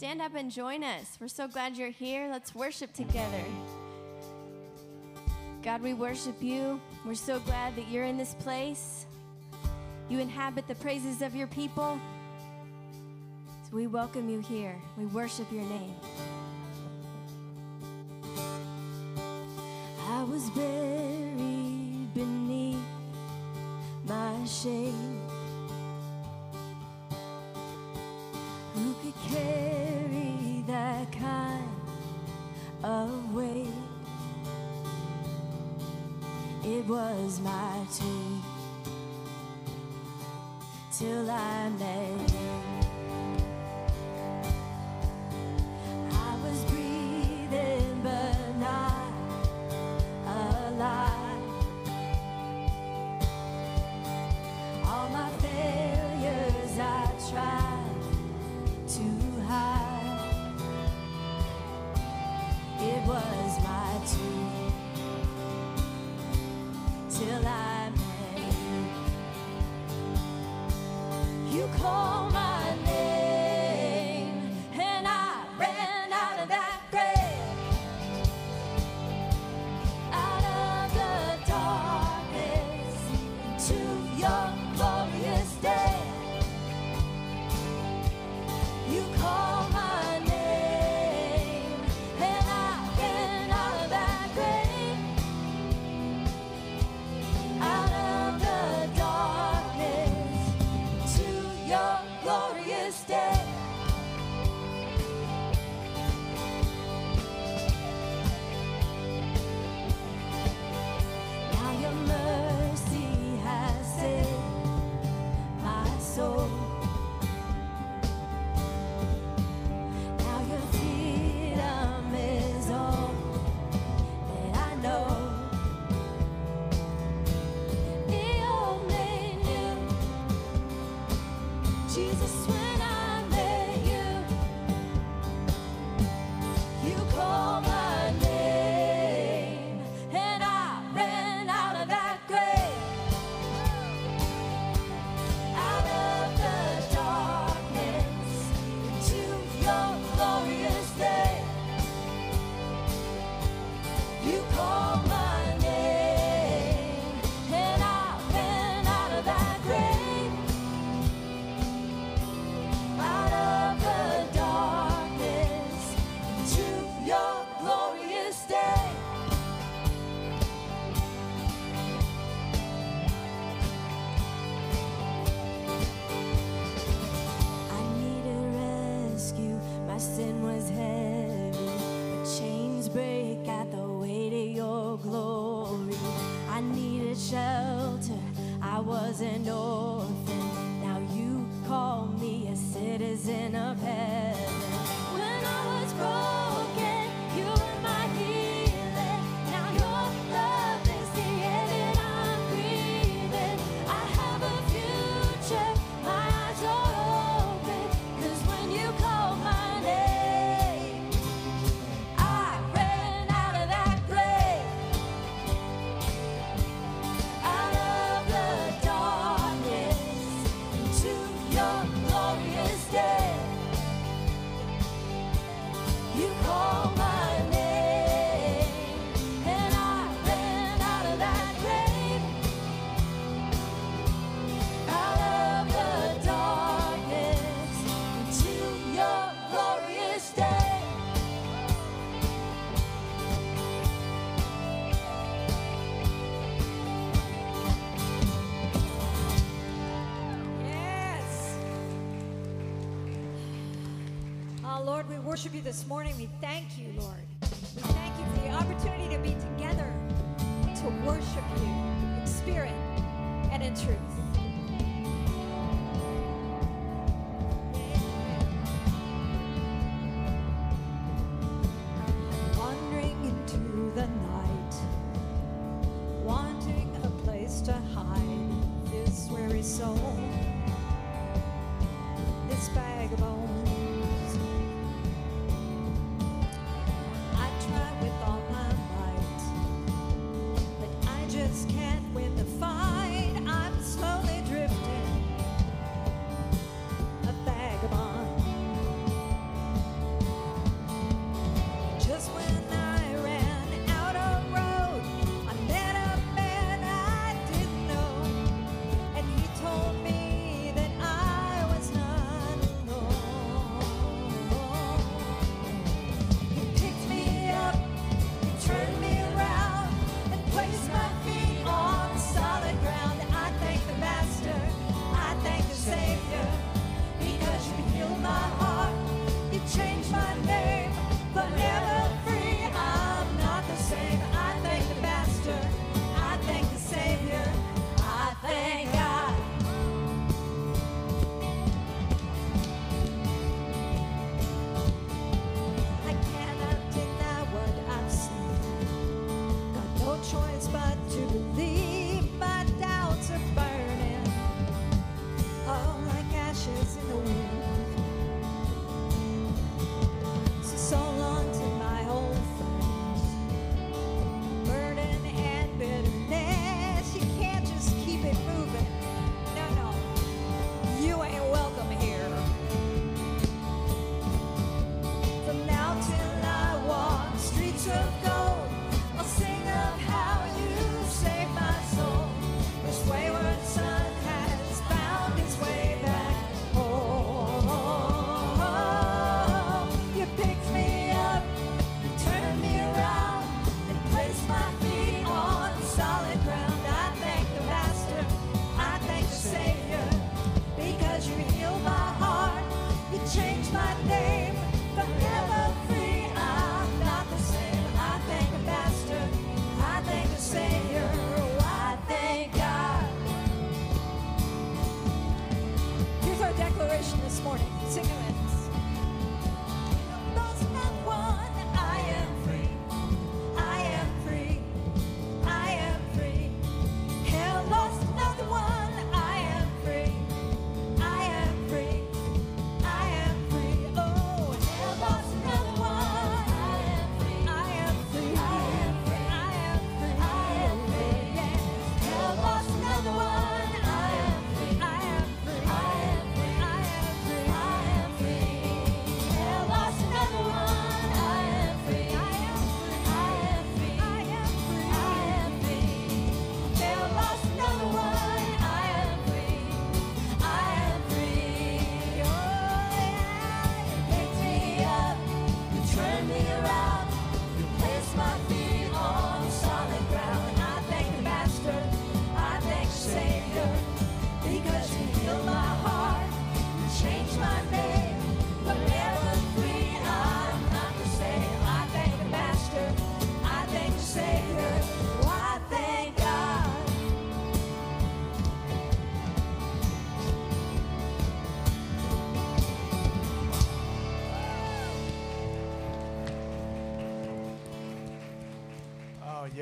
Stand up and join us. We're so glad you're here. Let's worship together. God, we worship you. We're so glad that you're in this place. You inhabit the praises of your people. So we welcome you here. We worship your name. I was buried beneath my shame. Who could care? it was my dream till I met you. worship you this morning. We thank you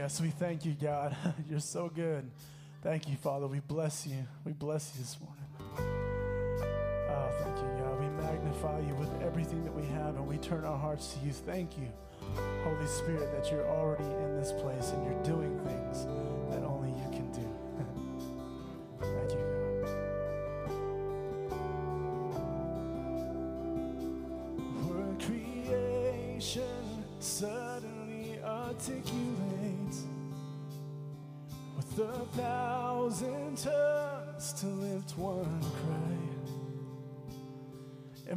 Yes, we thank you, God. You're so good. Thank you, Father. We bless you. We bless you this morning. Oh, thank you, God. We magnify you with everything that we have and we turn our hearts to you. Thank you, Holy Spirit, that you're already in this place and you're doing things.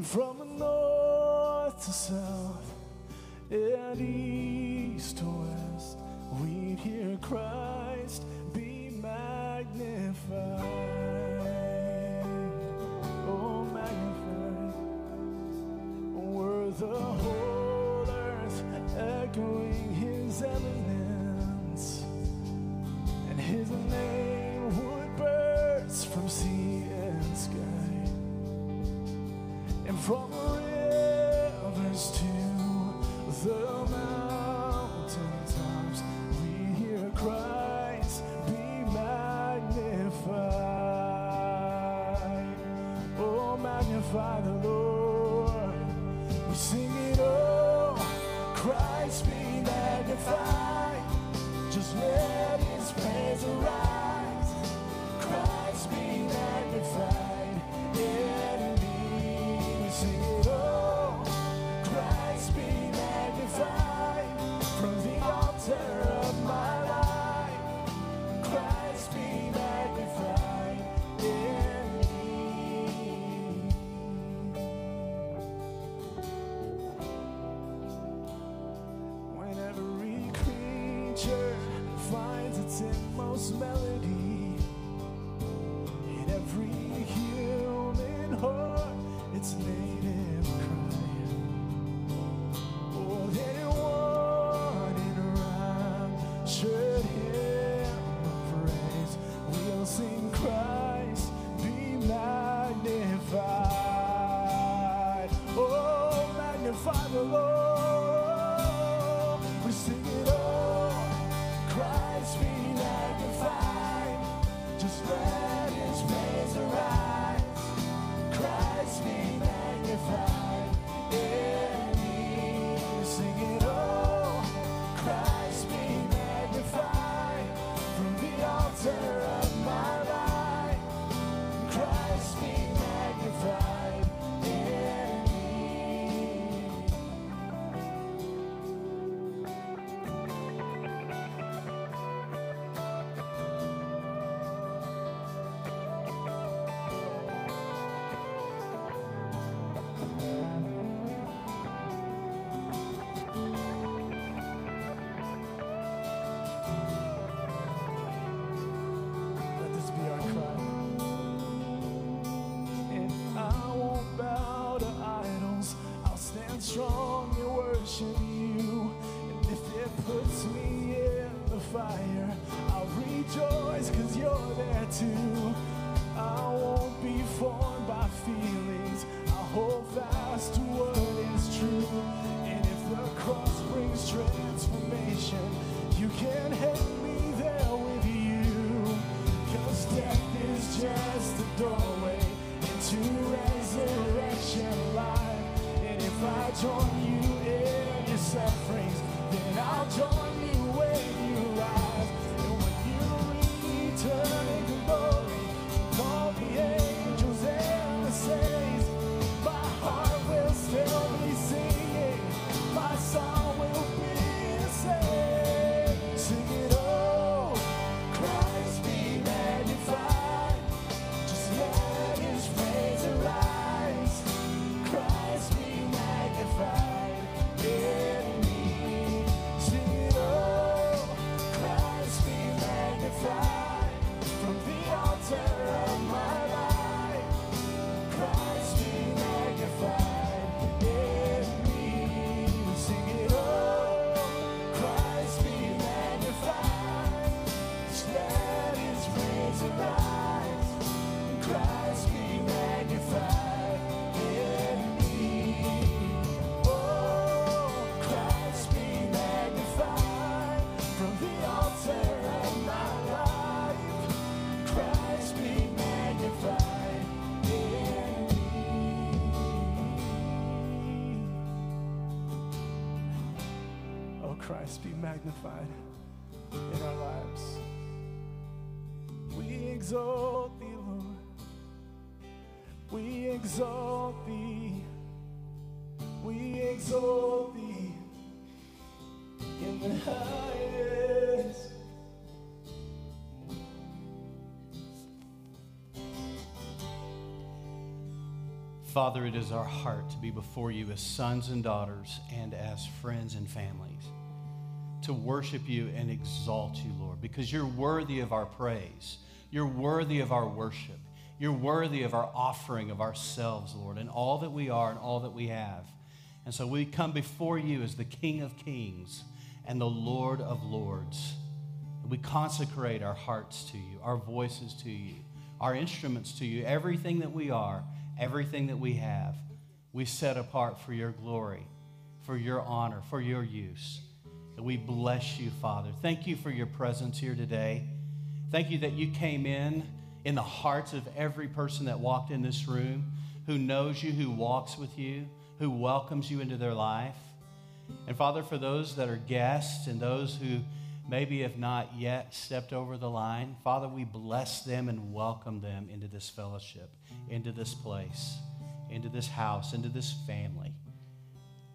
and from north to south and east to west, we'd hear Christ be magnified. Oh, magnified. Were the whole earth echoing his eminence and his name. melody in every Magnified in our lives. We exalt thee, Lord. We exalt thee. We exalt thee in the highest. Father, it is our heart to be before you as sons and daughters and as friends and families, to worship you and exalt you, Lord, because you're worthy of our praise. You're worthy of our worship. You're worthy of our offering of ourselves, Lord, and all that we are and all that we have. And so we come before you as the King of Kings and the Lord of Lords. We consecrate our hearts to you, our voices to you, our instruments to you, everything that we are everything that we have, we set apart for your glory, for your honor, for your use. We bless you, Father. Thank you for your presence here today. Thank you that you came in in the hearts of every person that walked in this room, who knows you, who walks with you, who welcomes you into their life. And Father, for those that are guests and those who maybe have not yet stepped over the line, Father, we bless them and welcome them into this fellowship, into this place, into this house, into this family.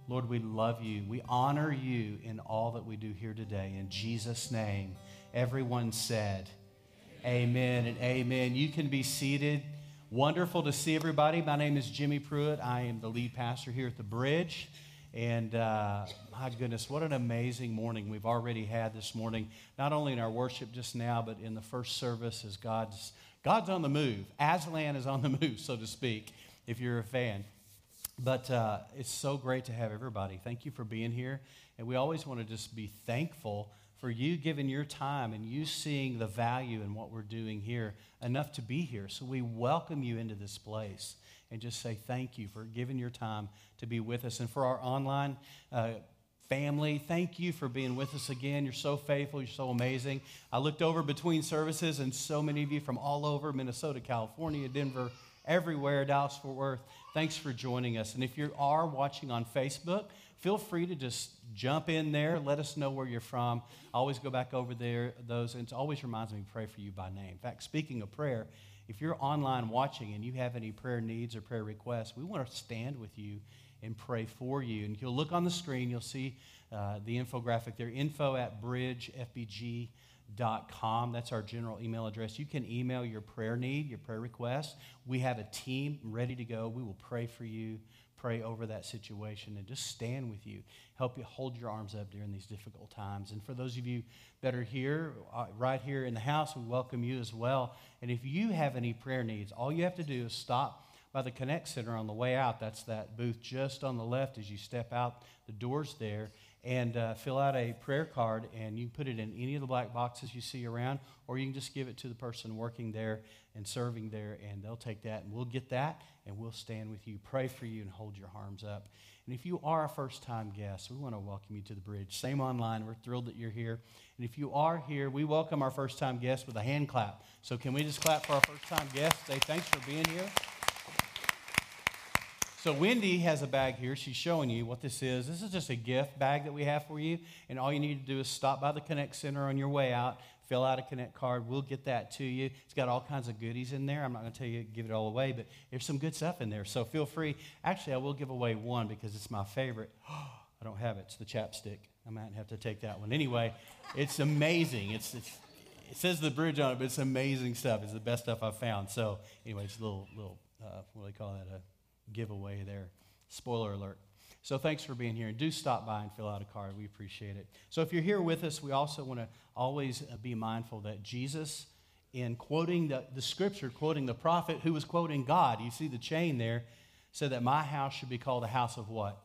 Lord, we love you. We honor you in all that we do here today. In Jesus' name, everyone said, Amen and amen. You can be seated. Wonderful to see everybody. My name is Jimmy Pruitt. I am the lead pastor here at the Bridge. And uh, my goodness, what an amazing morning we've already had this morning, not only in our worship just now, but in the first service as God's, God's on the move. Aslan is on the move, so to speak, if you're a fan. But uh, it's so great to have everybody. Thank you for being here. And we always want to just be thankful for you giving your time and you seeing the value in what we're doing here enough to be here. So we welcome you into this place and just say thank you for giving your time to be with us. And for our online uh, family, thank you for being with us again. You're so faithful, you're so amazing. I looked over between services, and so many of you from all over Minnesota, California, Denver, everywhere, Dallas, Fort Worth, thanks for joining us. And if you are watching on Facebook, feel free to just jump in there. Let us know where you're from. I always go back over there, those, and it always reminds me to pray for you by name. In fact, speaking of prayer, if you're online watching and you have any prayer needs or prayer requests, we want to stand with you and pray for you. And you'll look on the screen, you'll see uh, the infographic there info at bridgefbg.com. That's our general email address. You can email your prayer need, your prayer request. We have a team ready to go. We will pray for you, pray over that situation, and just stand with you, help you hold your arms up during these difficult times. And for those of you that are here, uh, right here in the house, we welcome you as well. And if you have any prayer needs, all you have to do is stop by the Connect Center on the way out. That's that booth just on the left as you step out the doors there. And uh, fill out a prayer card, and you can put it in any of the black boxes you see around, or you can just give it to the person working there and serving there, and they'll take that, and we'll get that, and we'll stand with you, pray for you, and hold your arms up. And if you are a first time guest, we want to welcome you to the bridge. Same online. We're thrilled that you're here. And if you are here, we welcome our first time guests with a hand clap. So can we just clap for our first time guests? Say thanks for being here. So Wendy has a bag here. She's showing you what this is. This is just a gift bag that we have for you. And all you need to do is stop by the Connect Center on your way out, fill out a Connect card. We'll get that to you. It's got all kinds of goodies in there. I'm not going to tell you give it all away, but there's some good stuff in there. So feel free. Actually, I will give away one because it's my favorite. I don't have it. It's the chapstick. I might have to take that one. Anyway, it's amazing. It's, it's it says the bridge on it, but it's amazing stuff. It's the best stuff I've found. So anyway, it's a little little uh, what do they call that? A giveaway there. Spoiler alert. So thanks for being here. And do stop by and fill out a card. We appreciate it. So if you're here with us, we also want to always uh, be mindful that Jesus, in quoting the, the scripture, quoting the prophet who was quoting God, you see the chain there, said that my house should be called a house of what?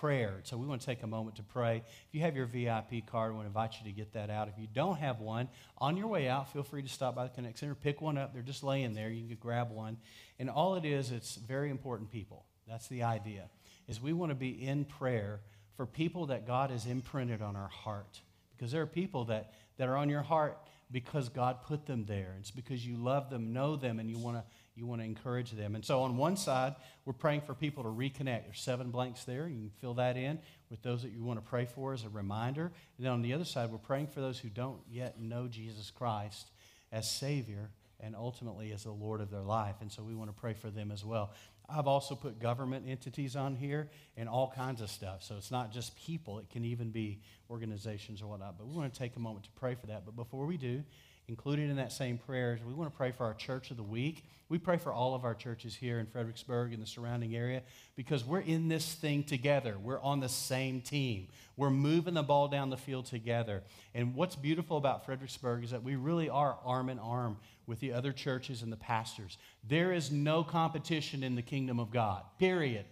Prayer. So we want to take a moment to pray. If you have your VIP card, we want to invite you to get that out. If you don't have one, on your way out, feel free to stop by the Connect Center, pick one up. They're just laying there. You can grab one. And all it is, it's very important people. That's the idea. Is we want to be in prayer for people that God has imprinted on our heart. Because there are people that, that are on your heart because God put them there. It's because you love them, know them, and you want to you want to encourage them. And so on one side, we're praying for people to reconnect. There's seven blanks there. You can fill that in with those that you want to pray for as a reminder. And then on the other side, we're praying for those who don't yet know Jesus Christ as Savior and ultimately as the Lord of their life. And so we want to pray for them as well. I've also put government entities on here and all kinds of stuff. So it's not just people, it can even be organizations or whatnot. But we want to take a moment to pray for that. But before we do, included in that same prayers, we want to pray for our church of the week. We pray for all of our churches here in Fredericksburg and the surrounding area because we're in this thing together. We're on the same team. We're moving the ball down the field together. And what's beautiful about Fredericksburg is that we really are arm in arm with the other churches and the pastors. There is no competition in the kingdom of God, period.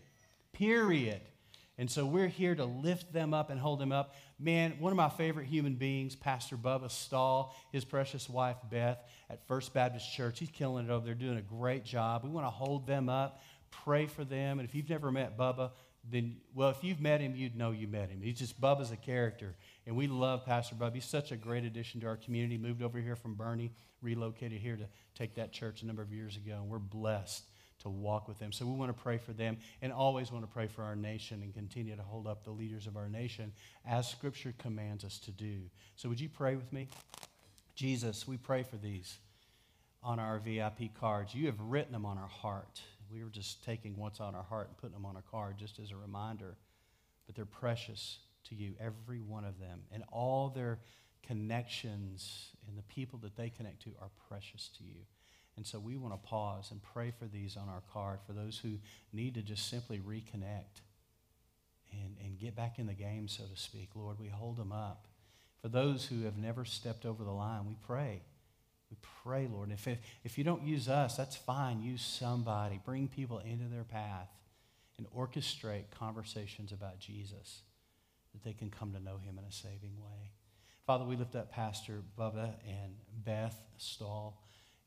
Period. And so we're here to lift them up and hold them up. Man, one of my favorite human beings, Pastor Bubba Stahl, his precious wife Beth at First Baptist Church, he's killing it over there, doing a great job. We want to hold them up, pray for them. And if you've never met Bubba, then, well, if you've met him, you'd know you met him. He's just Bubba's a character. And we love Pastor Bubba. He's such a great addition to our community. Moved over here from Boerne, relocated here to take that church a number of years ago. And we're blessed to walk with them. So we want to pray for them and always want to pray for our nation and continue to hold up the leaders of our nation as Scripture commands us to do. So would you pray with me? Jesus, we pray for these on our VIP cards. You have written them on our heart. We were just taking what's on our heart and putting them on a card just as a reminder. But they're precious to you, every one of them. And all their connections and the people that they connect to are precious to you. And so we want to pause and pray for these on our card for those who need to just simply reconnect and, and get back in the game, so to speak. Lord, we hold them up. For those who have never stepped over the line, we pray. We pray, Lord. If, if, if you don't use us, that's fine. Use somebody. Bring people into their path and orchestrate conversations about Jesus that they can come to know him in a saving way. Father, we lift up Pastor Bubba and Beth Stahl.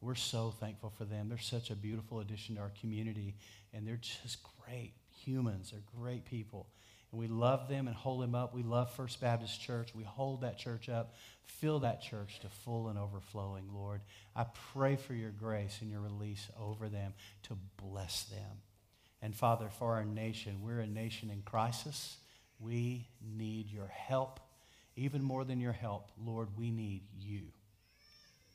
We're so thankful for them. They're such a beautiful addition to our community, and they're just great humans. They're great people. And we love them and hold them up. We love First Baptist Church. We hold that church up. Fill that church to full and overflowing, Lord. I pray for your grace and your release over them to bless them. And Father, for our nation, we're a nation in crisis. We need your help. Even more than your help, Lord, we need you.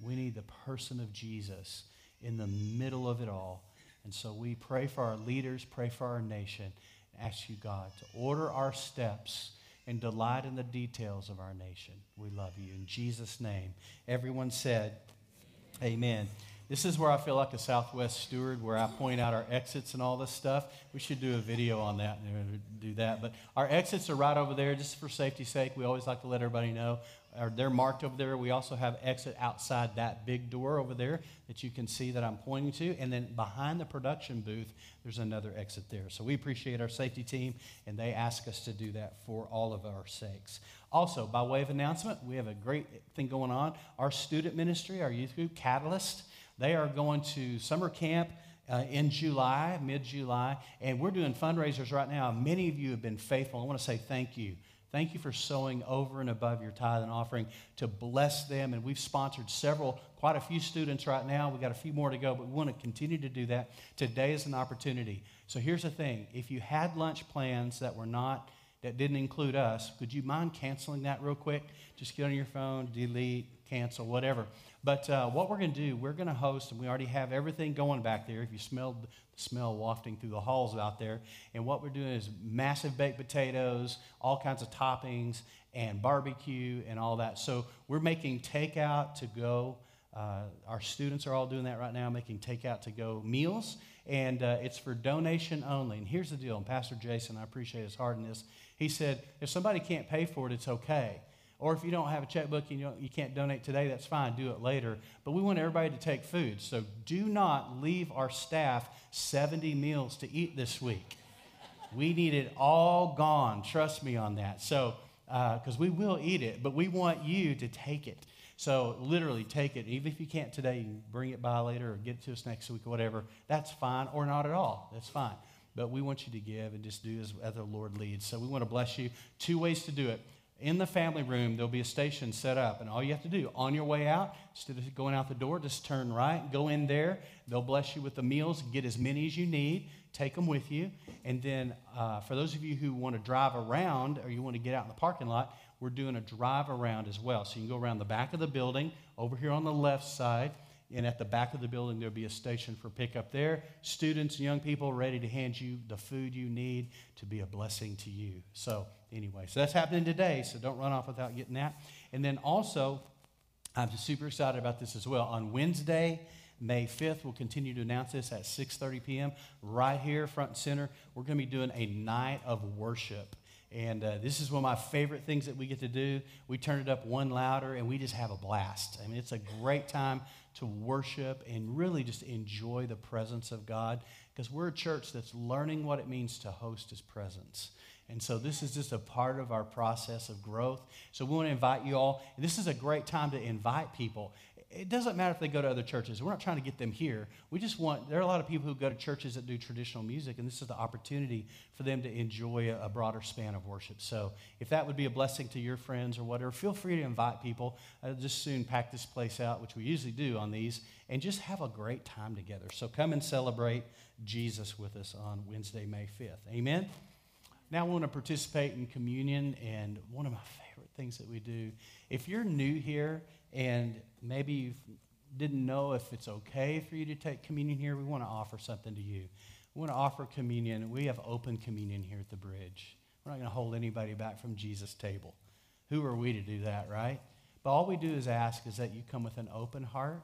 We need the person of Jesus in the middle of it all. And so we pray for our leaders, pray for our nation, ask you, God, to order our steps and delight in the details of our nation. We love you. In Jesus' name, everyone said, Amen. This is where I feel like a Southwest steward, where I point out our exits and all this stuff. We should do a video on that and do that. But our exits are right over there, just for safety's sake. We always like to let everybody know. They're marked over there. We also have exit outside that big door over there that you can see that I'm pointing to. And then behind the production booth, there's another exit there. So we appreciate our safety team, and they ask us to do that for all of our sakes. Also, by way of announcement, we have a great thing going on. Our student ministry, our youth group, Catalyst, they are going to summer camp. Uh, in July, mid July, and we're doing fundraisers right now. Many of you have been faithful. I want to say thank you Thank you for sowing over and above your tithe and offering to bless them. And we've sponsored several, quite a few students right now. We've got a few more to go, but we want to continue to do that. Today is an opportunity. So here's the thing if you had lunch plans that were not, that didn't include us, could you mind canceling that real quick? Just get on your phone, delete, cancel, whatever. But uh, what we're going to do, we're going to host, and we already have everything going back there. If you smelled smell wafting through the halls out there, and what we're doing is massive baked potatoes, all kinds of toppings, and barbecue, and all that. So we're making takeout to go. Uh, our students are all doing that right now, making takeout to go meals, and uh, it's for donation only. And here's the deal, and Pastor Jason, I appreciate his heart in this. He said, if somebody can't pay for it, it's okay. Or if you don't have a checkbook and you, you can't donate today, that's fine, do it later. But we want everybody to take food. So do not leave our staff 70 meals to eat this week. we need it all gone. Trust me on that. So, because uh, we will eat it, but we want you to take it. So literally take it. Even if you can't today, you bring it by later or get it to us next week or whatever. That's fine, or not at all. That's fine. But we want you to give and just do as, as the Lord leads. So we want to bless you. Two ways to do it in the family room, there'll be a station set up. And all you have to do on your way out, instead of going out the door, just turn right, go in there. They'll bless you with the meals, get as many as you need, take them with you. And then uh, for those of you who want to drive around or you want to get out in the parking lot, we're doing a drive around as well. So you can go around the back of the building, over here on the left side. And at the back of the building, there'll be a station for pickup there. Students and young people ready to hand you the food you need to be a blessing to you. So, anyway, so that's happening today. So don't run off without getting that. And then also, I'm super excited about this as well. On Wednesday, May 5th, we'll continue to announce this at 6:30 p.m. right here, front and center. We're going to be doing a night of worship. And uh, this is one of my favorite things that we get to do. We turn it up one louder and we just have a blast. I mean, it's a great time to worship and really just enjoy the presence of God because we're a church that's learning what it means to host His presence. And so this is just a part of our process of growth. So we want to invite you all. This is a great time to invite people it doesn't matter if they go to other churches. We're not trying to get them here. We just want, there are a lot of people who go to churches that do traditional music, and this is the opportunity for them to enjoy a, broader span of worship. So if that would be a blessing to your friends or whatever, feel free to invite people. I'll just soon pack this place out, which we usually do on these, and just have a great time together. So come and celebrate Jesus with us on Wednesday, May 5th. Amen? Now I want to participate in communion, and one of my favorite things that we do, if you're new here, and maybe you didn't know if it's okay for you to take communion here, we want to offer something to you. We want to offer communion. We have open communion here at the bridge. We're not going to hold anybody back from Jesus' table. Who are we to do that, right? But all we do is ask is that you come with an open heart,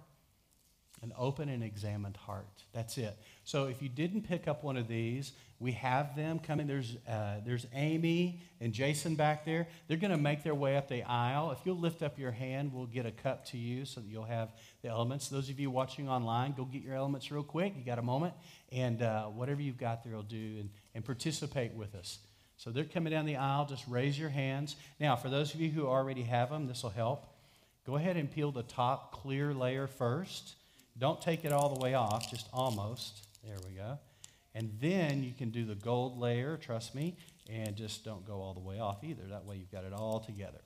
an open and examined heart. That's it. So if you didn't pick up one of these, we have them coming. There's, uh, there's Amy and Jason back there. They're going to make their way up the aisle. If you'll lift up your hand, we'll get a cup to you so that you'll have the elements. Those of you watching online, go get your elements real quick. You got a moment. And uh, whatever you've got there will do and, and participate with us. So they're coming down the aisle. Just raise your hands. Now, for those of you who already have them, this will help. Go ahead and peel the top clear layer first. Don't take it all the way off, just almost. There we go. And then you can do the gold layer, trust me, and just don't go all the way off either. That way you've got it all together.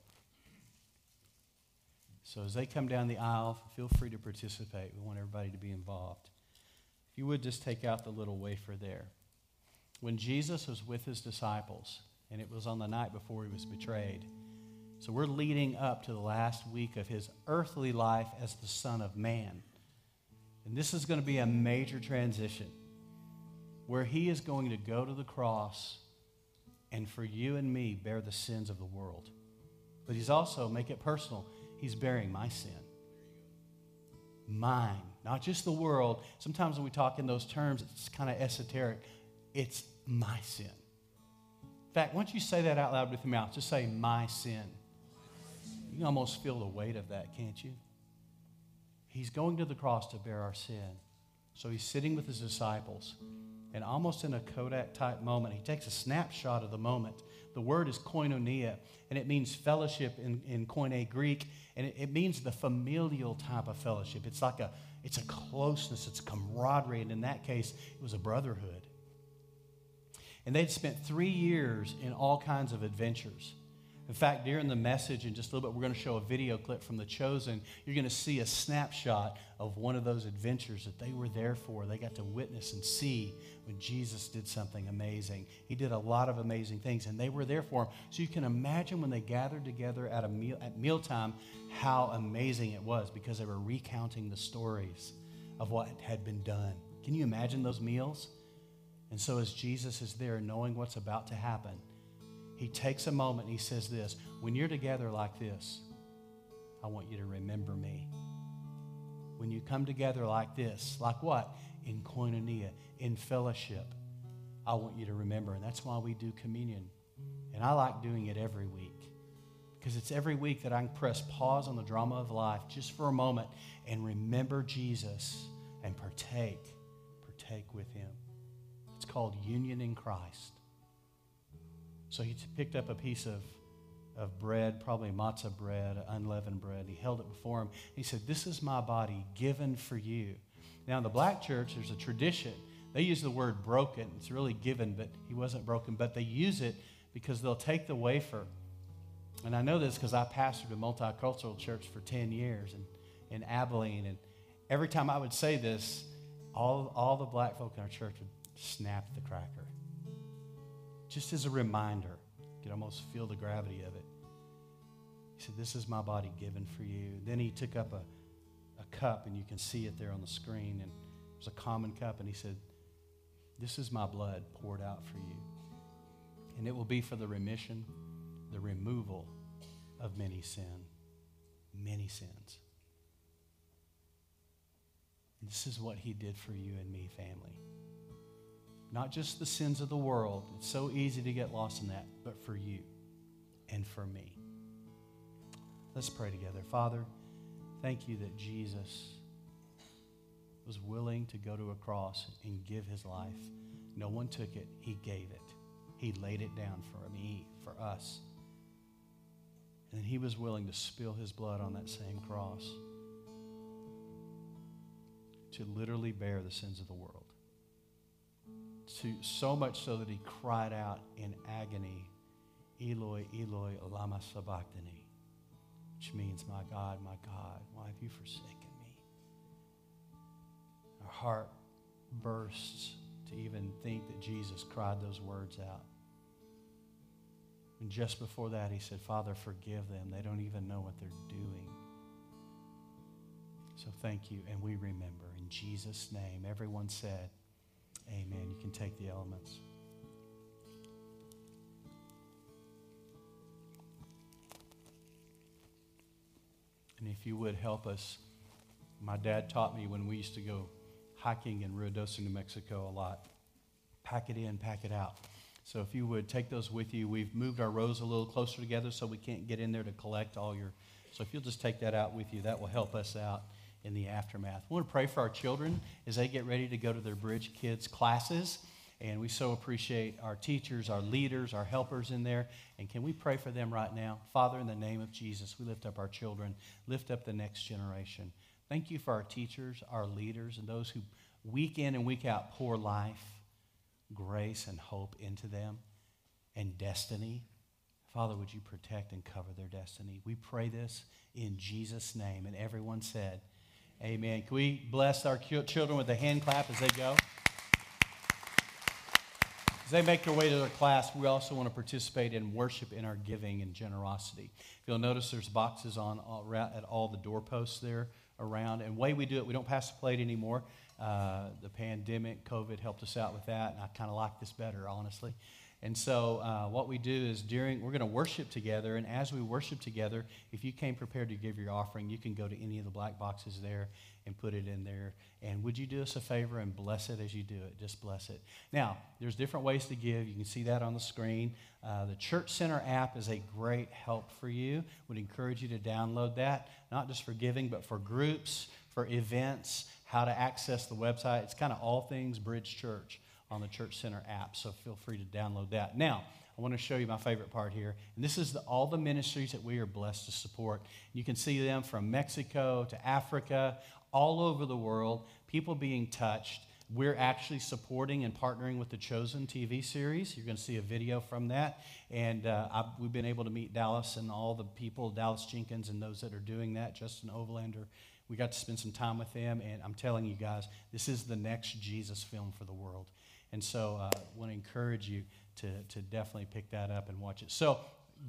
So as they come down the aisle, feel free to participate. We want everybody to be involved. If you would just take out the little wafer there. When Jesus was with his disciples, and it was on the night before he was betrayed, so we're leading up to the last week of his earthly life as the Son of Man. And this is going to be a major transition where he is going to go to the cross and for you and me bear the sins of the world. But he's also, make it personal, he's bearing my sin. Mine, not just the world. Sometimes when we talk in those terms, it's kind of esoteric. It's my sin. In fact, once you say that out loud with your mouth, just say, my sin. You can almost feel the weight of that, can't you? He's going to the cross to bear our sin. So he's sitting with his disciples. And almost in a Kodak type moment, he takes a snapshot of the moment. The word is koinonia, and it means fellowship in, in Koine Greek, and it, it means the familial type of fellowship. It's like a, it's a closeness, it's camaraderie, and in that case, it was a brotherhood. And they'd spent three years in all kinds of adventures. In fact, during the message, in just a little bit, we're going to show a video clip from The Chosen. You're going to see a snapshot of one of those adventures that they were there for. They got to witness and see when Jesus did something amazing. He did a lot of amazing things, and they were there for him. So you can imagine when they gathered together at, a meal, at mealtime how amazing it was because they were recounting the stories of what had been done. Can you imagine those meals? And so, as Jesus is there, knowing what's about to happen, he takes a moment and he says this When you're together like this, I want you to remember me. When you come together like this, like what? In koinonia, in fellowship, I want you to remember. And that's why we do communion. And I like doing it every week because it's every week that I can press pause on the drama of life just for a moment and remember Jesus and partake, partake with him. It's called union in Christ. So he picked up a piece of, of bread, probably matzah bread, unleavened bread. He held it before him. He said, This is my body given for you. Now, in the black church, there's a tradition. They use the word broken. It's really given, but he wasn't broken. But they use it because they'll take the wafer And I know this because I pastored a multicultural church for 10 years in, in Abilene. And every time I would say this, all, all the black folk in our church would snap the cracker. Just as a reminder, you could almost feel the gravity of it. He said, This is my body given for you. Then he took up a, a cup, and you can see it there on the screen. And it was a common cup. And he said, This is my blood poured out for you. And it will be for the remission, the removal of many sin. Many sins. This is what he did for you and me, family. Not just the sins of the world. It's so easy to get lost in that, but for you and for me. Let's pray together. Father, thank you that Jesus was willing to go to a cross and give his life. No one took it, he gave it. He laid it down for me, for us. And he was willing to spill his blood on that same cross to literally bear the sins of the world. To, so much so that he cried out in agony, Eloi, Eloi, lama sabachthani, which means, My God, my God, why have you forsaken me? Our heart bursts to even think that Jesus cried those words out. And just before that, he said, Father, forgive them. They don't even know what they're doing. So thank you, and we remember. In Jesus' name, everyone said, Amen. You can take the elements. And if you would help us, my dad taught me when we used to go hiking in Ruidoso, New Mexico a lot. Pack it in, pack it out. So if you would take those with you, we've moved our rows a little closer together so we can't get in there to collect all your. So if you'll just take that out with you, that will help us out in the aftermath. We want to pray for our children as they get ready to go to their Bridge Kids classes. And we so appreciate our teachers, our leaders, our helpers in there. And can we pray for them right now? Father, in the name of Jesus, we lift up our children, lift up the next generation. Thank you for our teachers, our leaders, and those who week in and week out pour life, grace, and hope into them and destiny. Father, would you protect and cover their destiny? We pray this in Jesus' name. And everyone said, Amen. Can we bless our children with a hand clap as they go? As they make their way to their class, we also want to participate in worship in our giving and generosity. If you'll notice there's boxes on all, at all the doorposts there around. And the way we do it, we don't pass the plate anymore. Uh, the pandemic, COVID helped us out with that, and I kind of like this better, honestly. And so, uh, what we do is during, we're going to worship together. And as we worship together, if you came prepared to give your offering, you can go to any of the black boxes there and put it in there. And would you do us a favor and bless it as you do it? Just bless it. Now, there's different ways to give. You can see that on the screen. Uh, the Church Center app is a great help for you. Would encourage you to download that, not just for giving, but for groups, for events, how to access the website. It's kind of all things Bridge Church on the Church Center app, so feel free to download that. Now, I want to show you my favorite part here. And this is the, all the ministries that we are blessed to support. You can see them from Mexico to Africa, all over the world, people being touched. We're actually supporting and partnering with the Chosen TV series. You're going to see a video from that. And uh, we've been able to meet Dallas and all the people, Dallas Jenkins, and those that are doing that, Justin Ovelander. We got to spend some time with them. And I'm telling you guys, this is the next Jesus film for the world. And so I uh, want to encourage you to, to definitely pick that up and watch it. So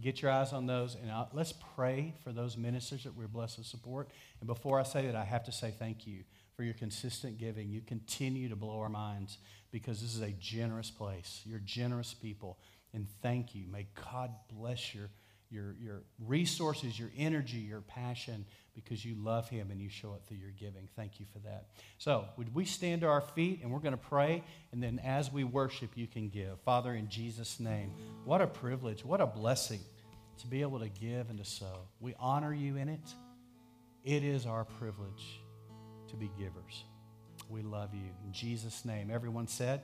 get your eyes on those, and I'll, let's pray for those ministers that we're blessed to support. And before I say that, I have to say thank you for your consistent giving. You continue to blow our minds because this is a generous place. You're generous people, and thank you. May God bless your, your, your resources, your energy, your passion because you love him and you show it through your giving. Thank you for that. So, would we stand to our feet and we're going to pray, and then as we worship, you can give. Father, in Jesus' name, what a privilege, what a blessing to be able to give and to sow. We honor you in it. It is our privilege to be givers. We love you. In Jesus' name, everyone said,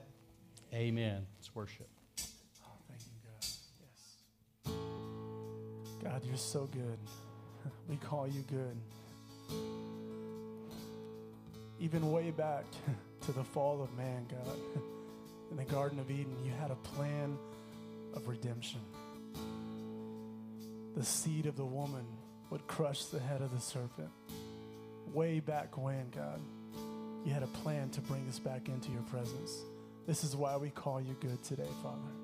Amen. Let's worship. God, you're so good. We call you good. Even way back to the fall of man, God, in the Garden of Eden, you had a plan of redemption. The seed of the woman would crush the head of the serpent. Way back when, God, you had a plan to bring us back into your presence. This is why we call you good today, Father.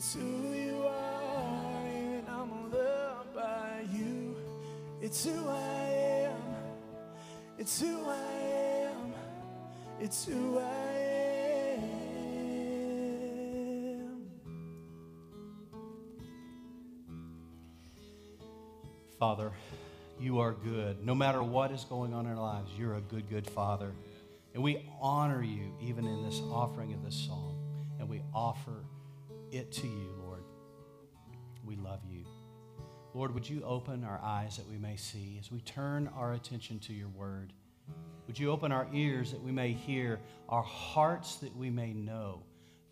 It's who you are, and I'm loved by you. It's who I am. It's who I am. It's who I am. Father, you are good. No matter what is going on in our lives, you're a good, good Father. And we honor you even in this offering of this song. And we offer it to you, Lord. We love you. Lord, would you open our eyes that we may see as we turn our attention to your word? Would you open our ears that we may hear, our hearts that we may know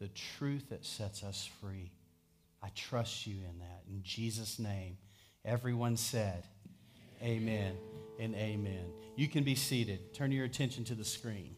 the truth that sets us free? I trust you in that. In Jesus' name, everyone said, Amen, amen and amen. You can be seated. Turn your attention to the screen.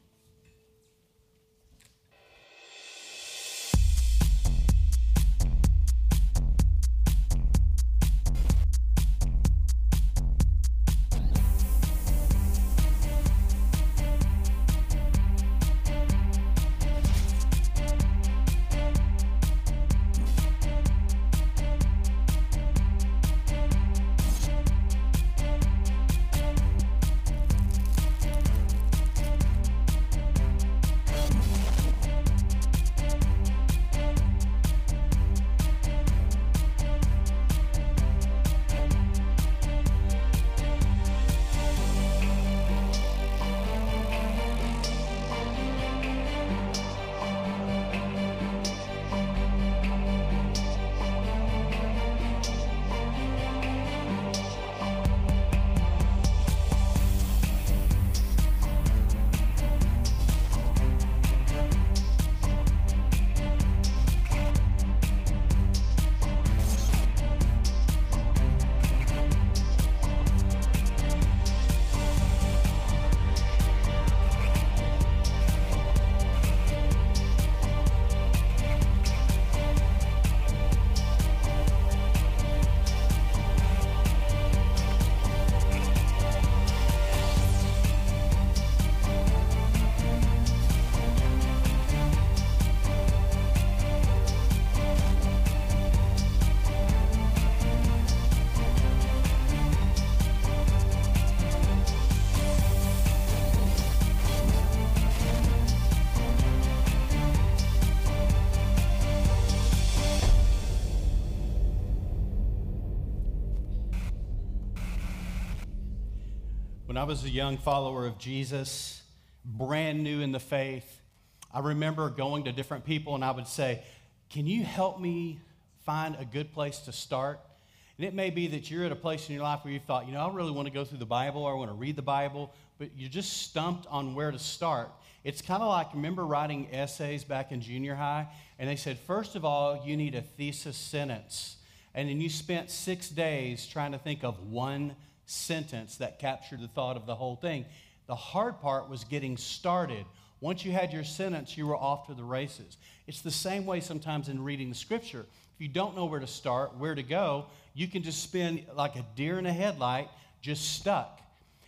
I was a young follower of Jesus, brand new in the faith, I remember going to different people and I would say, Can you help me find a good place to start? And it may be that you're at a place in your life where you thought, you know, I really want to go through the Bible or I want to read the Bible, but you're just stumped on where to start. It's kind of like, remember writing essays back in junior high? And they said, first of all, you need a thesis sentence. And then you spent six days trying to think of one sentence that captured the thought of the whole thing. The hard part was getting started. Once you had your sentence, you were off to the races. It's the same way sometimes in reading the scripture. If you don't know where to start, where to go, you can just spend like a deer in a headlight, just stuck.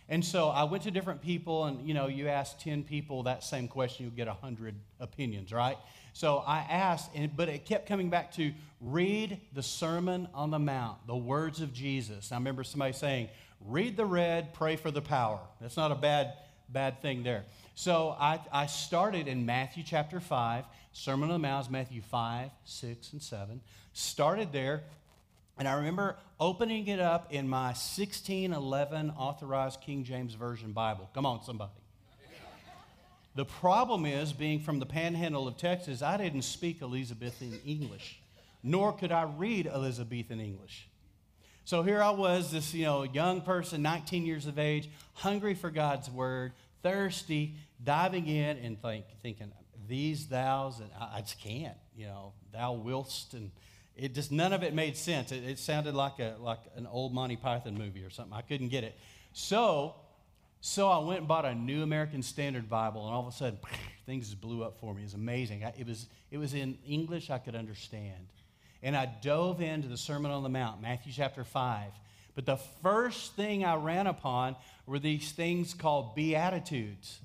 And so I went to different people, and you know, you ask 10 people that same question, you'll get 100 opinions, right? So I asked, and, but it kept coming back to read the Sermon on the Mount, the words of Jesus. I remember somebody saying, read the red, pray for the power. That's not a bad, bad thing there. So I, I started in Matthew chapter 5. Sermon on the Mount Matthew 5, 6, and 7. Started there, and I remember opening it up in my 1611 authorized King James Version Bible. Come on, somebody. The problem is, being from the panhandle of Texas, I didn't speak Elizabethan English, nor could I read Elizabethan English. So here I was, this you know young person, 19 years of age, hungry for God's word, thirsty, diving in and think, thinking these thous, and I, I just can't, you know, thou willst, and it just none of it made sense. It, it sounded like a like an old Monty Python movie or something. I couldn't get it. So so I went and bought a New American Standard Bible, and all of a sudden, things blew up for me. It was amazing. I, it, was, it was in English I could understand. And I dove into the Sermon on the Mount, Matthew chapter 5. But the first thing I ran upon were these things called Beatitudes.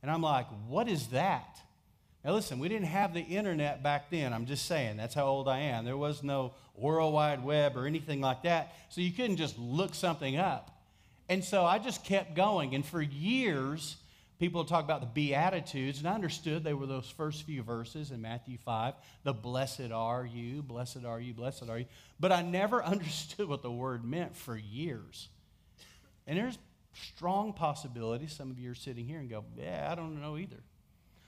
And I'm like, what is that? Now, listen, we didn't have the internet back then. I'm just saying, that's how old I am. There was no World Wide Web or anything like that. So you couldn't just look something up. And so I just kept going. And for years, people talk about the Beatitudes, and I understood they were those first few verses in Matthew 5 the blessed are you, blessed are you, blessed are you. But I never understood what the word meant for years. And there's strong possibility some of you are sitting here and go, Yeah, I don't know either.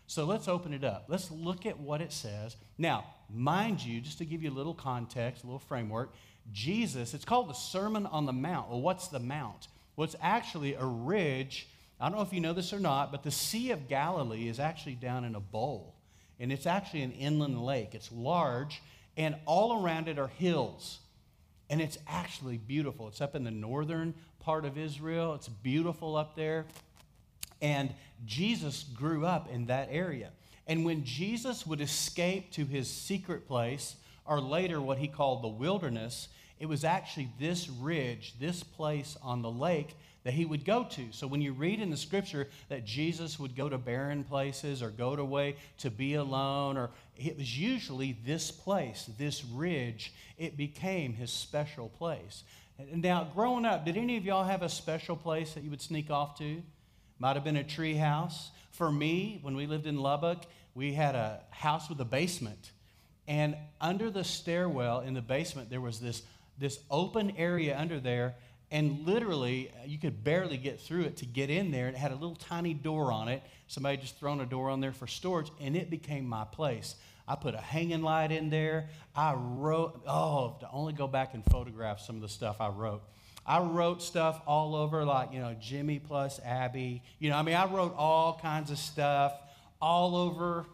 So let's open it up. Let's look at what it says. Now, mind you, just to give you a little context, a little framework, Jesus, it's called the Sermon on the Mount. Well, what's the Mount? Well, it's actually a ridge. I don't know if you know this or not, but the Sea of Galilee is actually down in a bowl. And it's actually an inland lake. It's large, and all around it are hills. And it's actually beautiful. It's up in the northern part of Israel. It's beautiful up there. And Jesus grew up in that area. And when Jesus would escape to his secret place, or later what he called the wilderness, it was actually this ridge, this place on the lake that he would go to. So when you read in the scripture that Jesus would go to barren places or go to way to be alone, or it was usually this place, this ridge, it became his special place. Now, growing up, did any of y'all have a special place that you would sneak off to? Might have been a tree house. For me, when we lived in Lubbock, we had a house with a basement. And under the stairwell in the basement, there was this this open area under there, and literally uh, you could barely get through it to get in there. It had a little tiny door on it. Somebody just thrown a door on there for storage, and it became my place. I put a hanging light in there. I wrote, oh, to only go back and photograph some of the stuff I wrote. I wrote stuff all over, like, you know, Jimmy plus Abby. You know, I mean, I wrote all kinds of stuff all over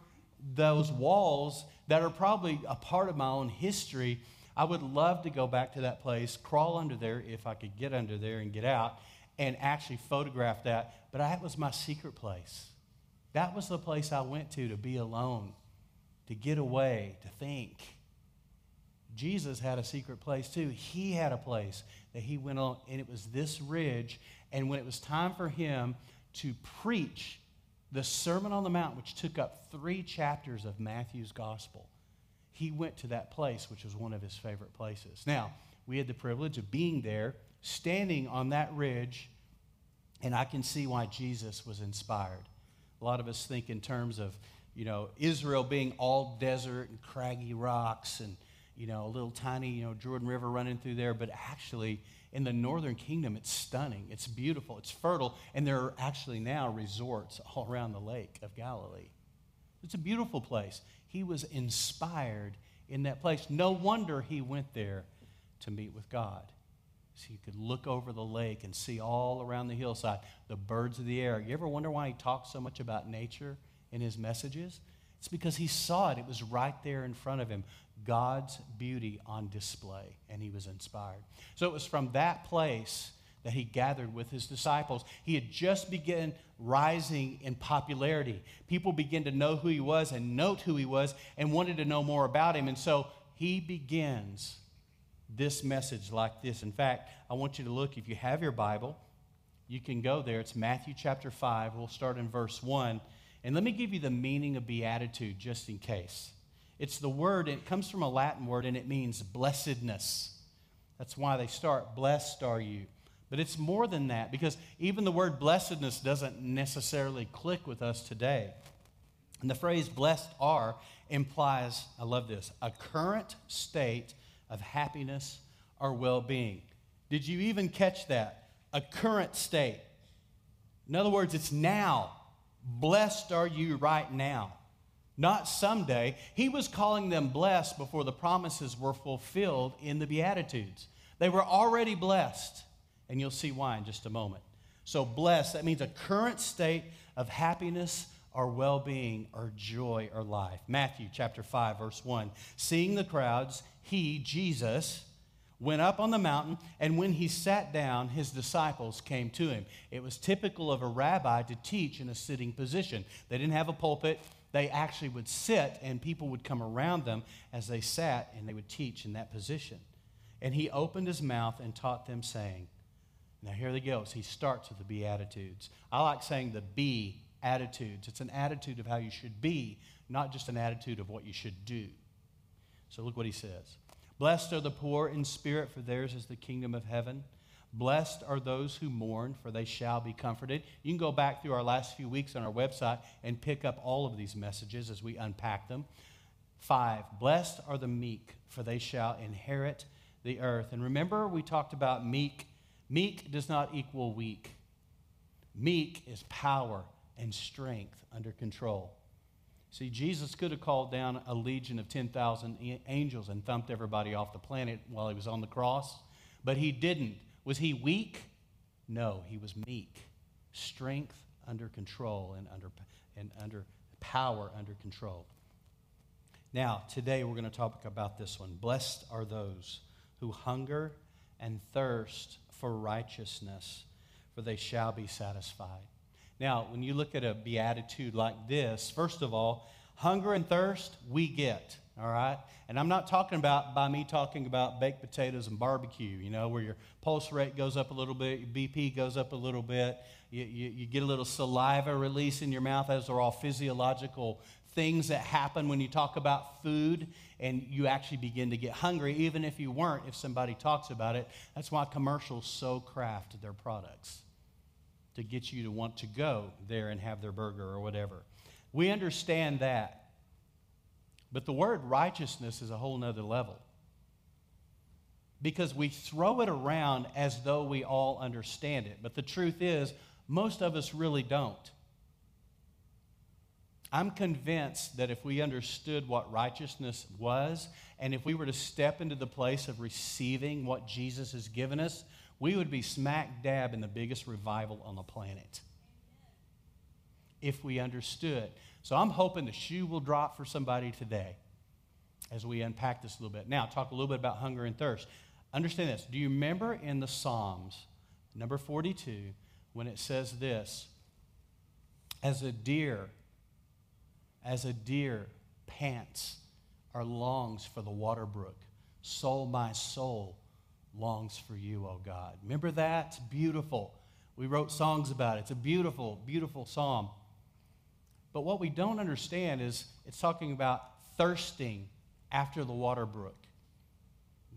those walls that are probably a part of my own history I would love to go back to that place, crawl under there if I could get under there and get out, and actually photograph that. But that was my secret place. That was the place I went to to be alone, to get away, to think. Jesus had a secret place too. He had a place that he went on, and it was this ridge. And when it was time for him to preach the Sermon on the Mount, which took up three chapters of Matthew's gospel, he went to that place, which was one of his favorite places. Now, we had the privilege of being there, standing on that ridge, and I can see why Jesus was inspired. A lot of us think in terms of, you know, Israel being all desert and craggy rocks and, you know, a little tiny, you know, Jordan River running through there, but actually, In the northern kingdom, it's stunning, it's beautiful, it's fertile, and there are actually now resorts all around the lake of Galilee. It's a beautiful place. He was inspired in that place. No wonder he went there to meet with God. So you could look over the lake and see all around the hillside the birds of the air. You ever wonder why he talks so much about nature in his messages? It's because he saw it. It was right there in front of him. God's beauty on display, and he was inspired. So it was from that place that he gathered with his disciples. He had just begun rising in popularity. People began to know who he was and note who he was and wanted to know more about him. And so he begins this message like this. In fact, I want you to look, if you have your Bible, you can go there. It's Matthew chapter 5. We'll start in verse 1. And let me give you the meaning of beatitude just in case. It's the word, it comes from a Latin word, and it means blessedness. That's why they start, blessed are you. But it's more than that because even the word blessedness doesn't necessarily click with us today. And the phrase blessed are implies, I love this, a current state of happiness or well being. Did you even catch that? A current state. In other words, it's now. Blessed are you right now, not someday. He was calling them blessed before the promises were fulfilled in the Beatitudes. They were already blessed, and you'll see why in just a moment. So, blessed, that means a current state of happiness or well being or joy or life. Matthew chapter 5, verse 1. Seeing the crowds, he, Jesus, went up on the mountain, and when he sat down, his disciples came to him. It was typical of a rabbi to teach in a sitting position. They didn't have a pulpit, they actually would sit, and people would come around them as they sat, and they would teach in that position. And he opened his mouth and taught them, saying, Now here he goes. He starts with the Beatitudes. I like saying the be attitudes. It's an attitude of how you should be, not just an attitude of what you should do. So look what he says Blessed are the poor in spirit, for theirs is the kingdom of heaven. Blessed are those who mourn, for they shall be comforted. You can go back through our last few weeks on our website and pick up all of these messages as we unpack them. Five, blessed are the meek, for they shall inherit the earth. And remember, we talked about meek. Meek does not equal weak, meek is power and strength under control. See, Jesus could have called down a legion of 10,000 angels and thumped everybody off the planet while he was on the cross, but he didn't. Was he weak? No, he was meek. Strength under control and under, and under power under control. Now, today we're going to talk about this one. Blessed are those who hunger and thirst for righteousness, for they shall be satisfied. Now, when you look at a beatitude like this, first of all, hunger and thirst, we get, all right? And I'm not talking about by me talking about baked potatoes and barbecue, you know, where your pulse rate goes up a little bit, your BP goes up a little bit, you, you, you get a little saliva release in your mouth. Those are all physiological things that happen when you talk about food and you actually begin to get hungry, even if you weren't, if somebody talks about it. That's why commercials so craft their products to get you to want to go there and have their burger or whatever. We understand that. But the word righteousness is a whole nother level. Because we throw it around as though we all understand it. But the truth is, most of us really don't. I'm convinced that if we understood what righteousness was, and if we were to step into the place of receiving what Jesus has given us, we would be smack dab in the biggest revival on the planet if we understood. So I'm hoping the shoe will drop for somebody today as we unpack this a little bit. Now, talk a little bit about hunger and thirst. Understand this. Do you remember in the Psalms, number 42, when it says this? As a deer, as a deer pants or longs for the water brook, so my soul longs for you, oh God. Remember that? It's beautiful. We wrote songs about it. It's a beautiful, beautiful psalm. But what we don't understand is it's talking about thirsting after the water brook.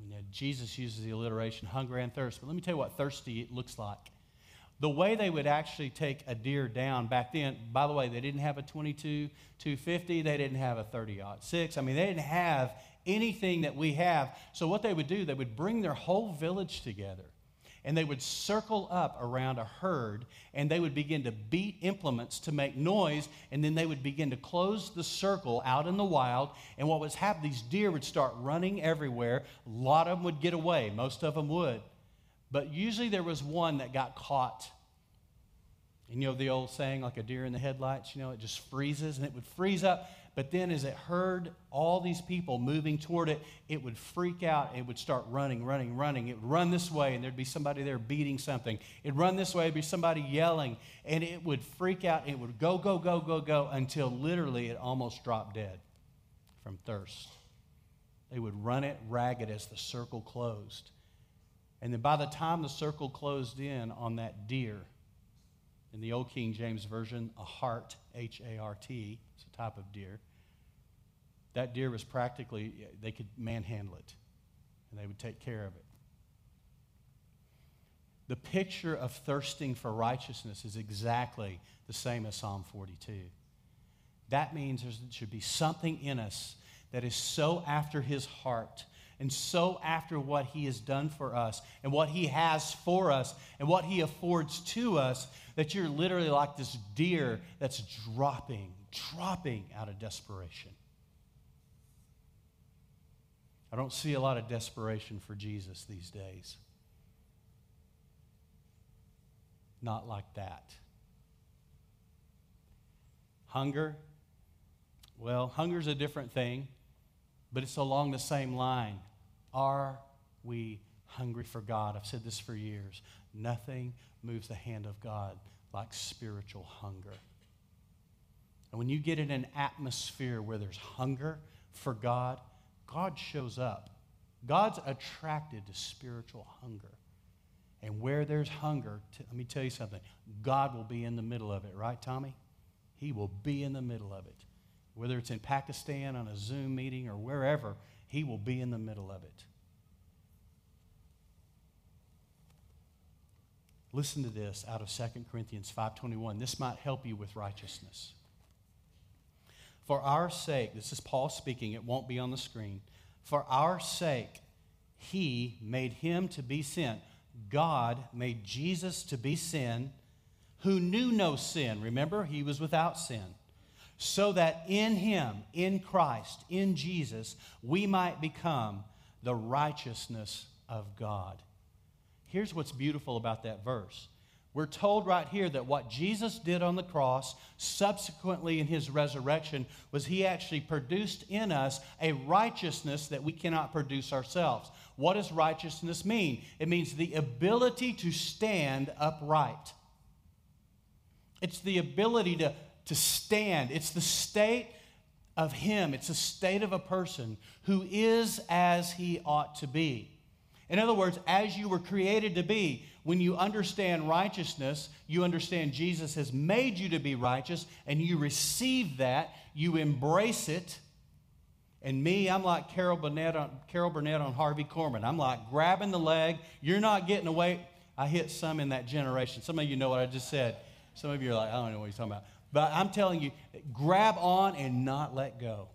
You know, Jesus uses the alliteration hunger and thirst. But let me tell you what thirsty looks like. The way they would actually take a deer down back then, by the way, they didn't have a 22 250, they didn't have a 30 6. I mean, they didn't have anything that we have. So, what they would do, they would bring their whole village together and they would circle up around a herd and they would begin to beat implements to make noise and then they would begin to close the circle out in the wild and what was happening these deer would start running everywhere a lot of them would get away most of them would but usually there was one that got caught and you know the old saying like a deer in the headlights you know it just freezes and it would freeze up but then, as it heard all these people moving toward it, it would freak out. It would start running, running, running. It would run this way, and there'd be somebody there beating something. It'd run this way, it'd be somebody yelling, and it would freak out. And it would go, go, go, go, go until literally it almost dropped dead from thirst. They would run it ragged as the circle closed. And then by the time the circle closed in on that deer, in the Old King James Version, a hart, H A R T, it's a type of deer. That deer was practically, they could manhandle it, and they would take care of it. The picture of thirsting for righteousness is exactly the same as Psalm 42. That means there should be something in us that is so after his heart and so after what he has done for us and what he has for us and what he affords to us that you're literally like this deer that's dropping, dropping out of desperation. I don't see a lot of desperation for Jesus these days. Not like that. Hunger, well, hunger's a different thing, but it's along the same line. Are we hungry for God? I've said this for years. Nothing moves the hand of God like spiritual hunger. And when you get in an atmosphere where there's hunger for God, God shows up. God's attracted to spiritual hunger. And where there's hunger, t- let me tell you something God will be in the middle of it, right, Tommy? He will be in the middle of it. Whether it's in Pakistan on a Zoom meeting or wherever, He will be in the middle of it. Listen to this out of 2 Corinthians 5:21. This might help you with righteousness. For our sake, this is Paul speaking, it won't be on the screen. For our sake, he made him to be sin. God made Jesus to be sin, who knew no sin. Remember, he was without sin. So that in him, in Christ, in Jesus, we might become the righteousness of God. Here's what's beautiful about that verse. We're told right here that what Jesus did on the cross, subsequently in his resurrection, was he actually produced in us a righteousness that we cannot produce ourselves. What does righteousness mean? It means the ability to stand upright. It's the ability to, to stand. It's the state of him. It's the state of a person who is as he ought to be. In other words, as you were created to be, when you understand righteousness, you understand Jesus has made you to be righteous, and you receive that, you embrace it. And me, I'm like Carol Burnett on, Carol Burnett on Harvey Korman. I'm like grabbing the leg. You're not getting away. I hit some in that generation. Some of you know what I just said. Some of you are like, I don't know what he's talking about. But I'm telling you, grab on and not let go.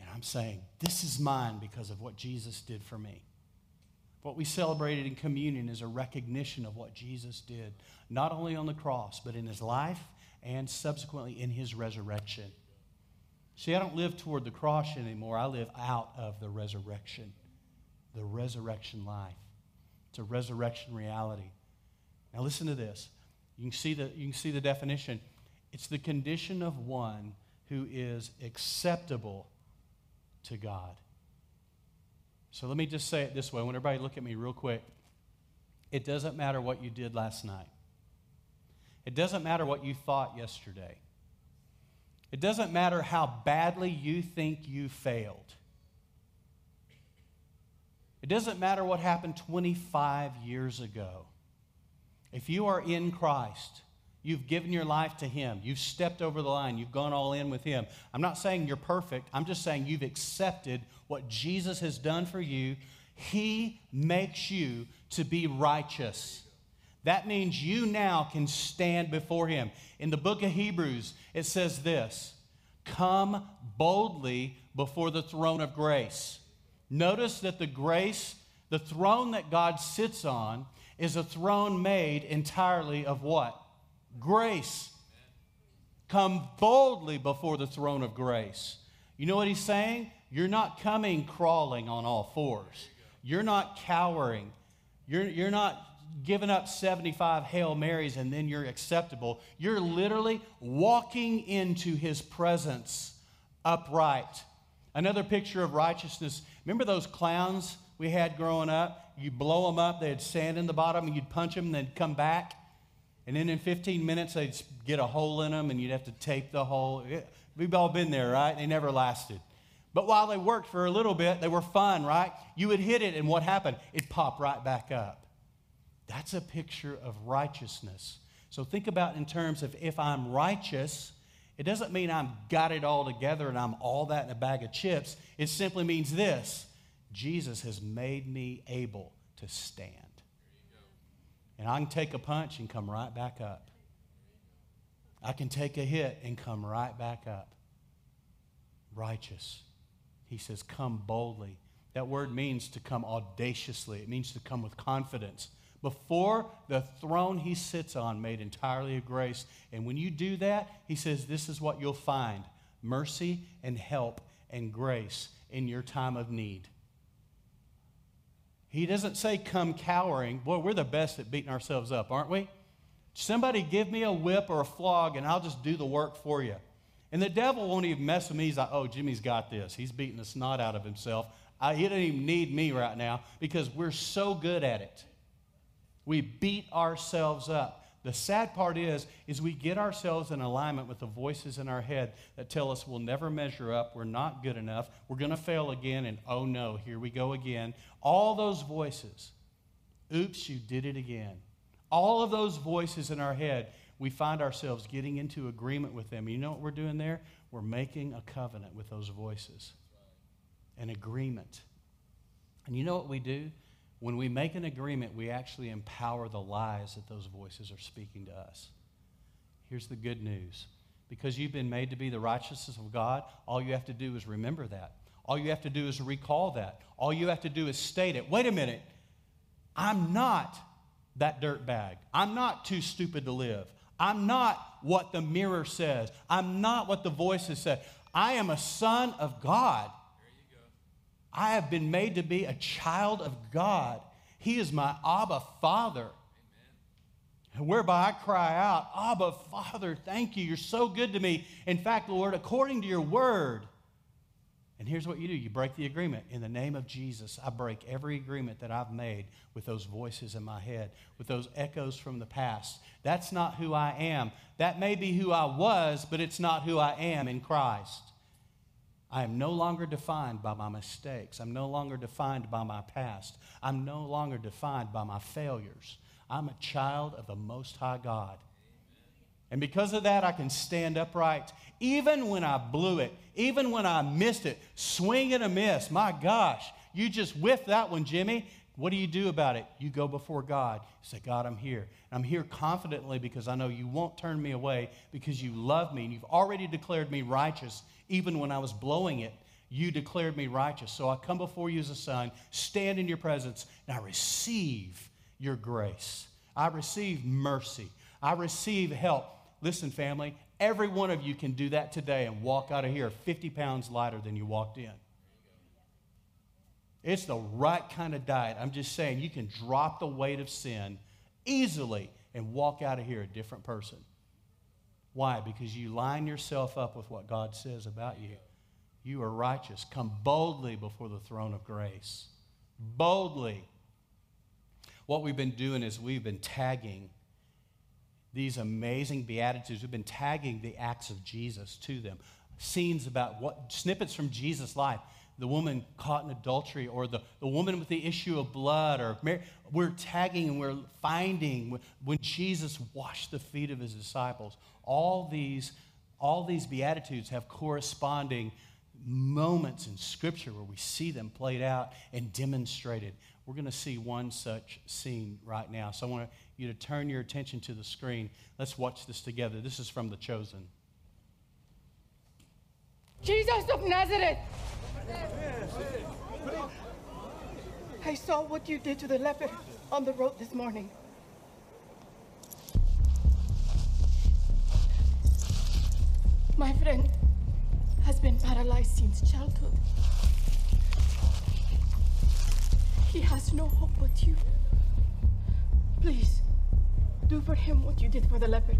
And I'm saying, this is mine because of what Jesus did for me. What we celebrated in communion is a recognition of what Jesus did, not only on the cross, but in his life and subsequently in his resurrection. See, I don't live toward the cross anymore. I live out of the resurrection, the resurrection life. It's a resurrection reality. Now, listen to this. You can see the, you can see the definition. It's the condition of one who is acceptable to God. So let me just say it this way. I want everybody to look at me real quick. It doesn't matter what you did last night. It doesn't matter what you thought yesterday. It doesn't matter how badly you think you failed. It doesn't matter what happened 25 years ago. If you are in Christ, You've given your life to Him. You've stepped over the line. You've gone all in with Him. I'm not saying you're perfect. I'm just saying you've accepted what Jesus has done for you. He makes you to be righteous. That means you now can stand before Him. In the book of Hebrews, it says this Come boldly before the throne of grace. Notice that the grace The throne that God sits on is a throne made entirely of what? Grace. Come boldly before the throne of grace. You know what he's saying? You're not coming crawling on all fours. You're not cowering. You're, you're not giving up 75 Hail Marys and then you're acceptable. You're literally walking into his presence upright. Another picture of righteousness. Remember those clowns we had growing up? You blow them up, they had sand in the bottom, and you'd punch them, and they'd come back. And then in 15 minutes, they'd get a hole in them, and you'd have to tape the hole. We've all been there, right? They never lasted. But while they worked for a little bit, they were fun, right? You would hit it, and what happened? It popped right back up. That's a picture of righteousness. So think about in terms of if I'm righteous, it doesn't mean I'm got it all together and I'm all that in a bag of chips. It simply means this Jesus has made me able to stand. And I can take a punch and come right back up. I can take a hit and come right back up. Righteous. He says, come boldly. That word means to come audaciously, it means to come with confidence. Before the throne he sits on, made entirely of grace. And when you do that, he says, this is what you'll find mercy and help and grace in your time of need. He doesn't say, come cowering. Boy, we're the best at beating ourselves up, aren't we? Somebody give me a whip or a flog, and I'll just do the work for you. And the devil won't even mess with me. He's like, oh, Jimmy's got this. He's beating the snot out of himself. I, he doesn't even need me right now because we're so good at it. We beat ourselves up. The sad part is, is we get ourselves in alignment with the voices in our head that tell us we'll never measure up, we're not good enough, we're going to fail again, and oh no, here we go again. All those voices, oops, you did it again. All of those voices in our head, we find ourselves getting into agreement with them. You know what we're doing there? We're making a covenant with those voices, an agreement. And you know what we do? When we make an agreement, we actually empower the lies that those voices are speaking to us. Here's the good news because you've been made to be the righteousness of God, all you have to do is remember that. All you have to do is recall that. All you have to do is state it. Wait a minute. I'm not that dirt bag. I'm not too stupid to live. I'm not what the mirror says. I'm not what the voices say. I am a son of God. I have been made to be a child of God. He is my Abba Father. Amen. Whereby I cry out, Abba Father, thank you. You're so good to me. In fact, Lord, according to your word. And here's what you do you break the agreement. In the name of Jesus, I break every agreement that I've made with those voices in my head, with those echoes from the past. That's not who I am. That may be who I was, but it's not who I am in Christ. I am no longer defined by my mistakes. I'm no longer defined by my past. I'm no longer defined by my failures. I'm a child of the Most High God. And because of that, I can stand upright even when I blew it, even when I missed it, swing and a miss. My gosh, you just whiffed that one, Jimmy. What do you do about it? You go before God. You say, God, I'm here. And I'm here confidently because I know you won't turn me away because you love me and you've already declared me righteous even when I was blowing it. You declared me righteous. So I come before you as a son, stand in your presence, and I receive your grace. I receive mercy. I receive help. Listen, family, every one of you can do that today and walk out of here 50 pounds lighter than you walked in. It's the right kind of diet. I'm just saying you can drop the weight of sin easily and walk out of here a different person. Why? Because you line yourself up with what God says about you. You are righteous. Come boldly before the throne of grace. Boldly. What we've been doing is we've been tagging these amazing beatitudes. We've been tagging the acts of Jesus to them. Scenes about what snippets from Jesus' life the woman caught in adultery or the, the woman with the issue of blood or Mary, we're tagging and we're finding when jesus washed the feet of his disciples all these all these beatitudes have corresponding moments in scripture where we see them played out and demonstrated. We're going to see one such scene right now. So i want you to turn your attention to the screen. Let's watch this together. This is from the chosen. Jesus of nazareth! I saw what you did to the leper on the road this morning. My friend has been paralyzed since childhood. He has no hope but you. Please, do for him what you did for the leper.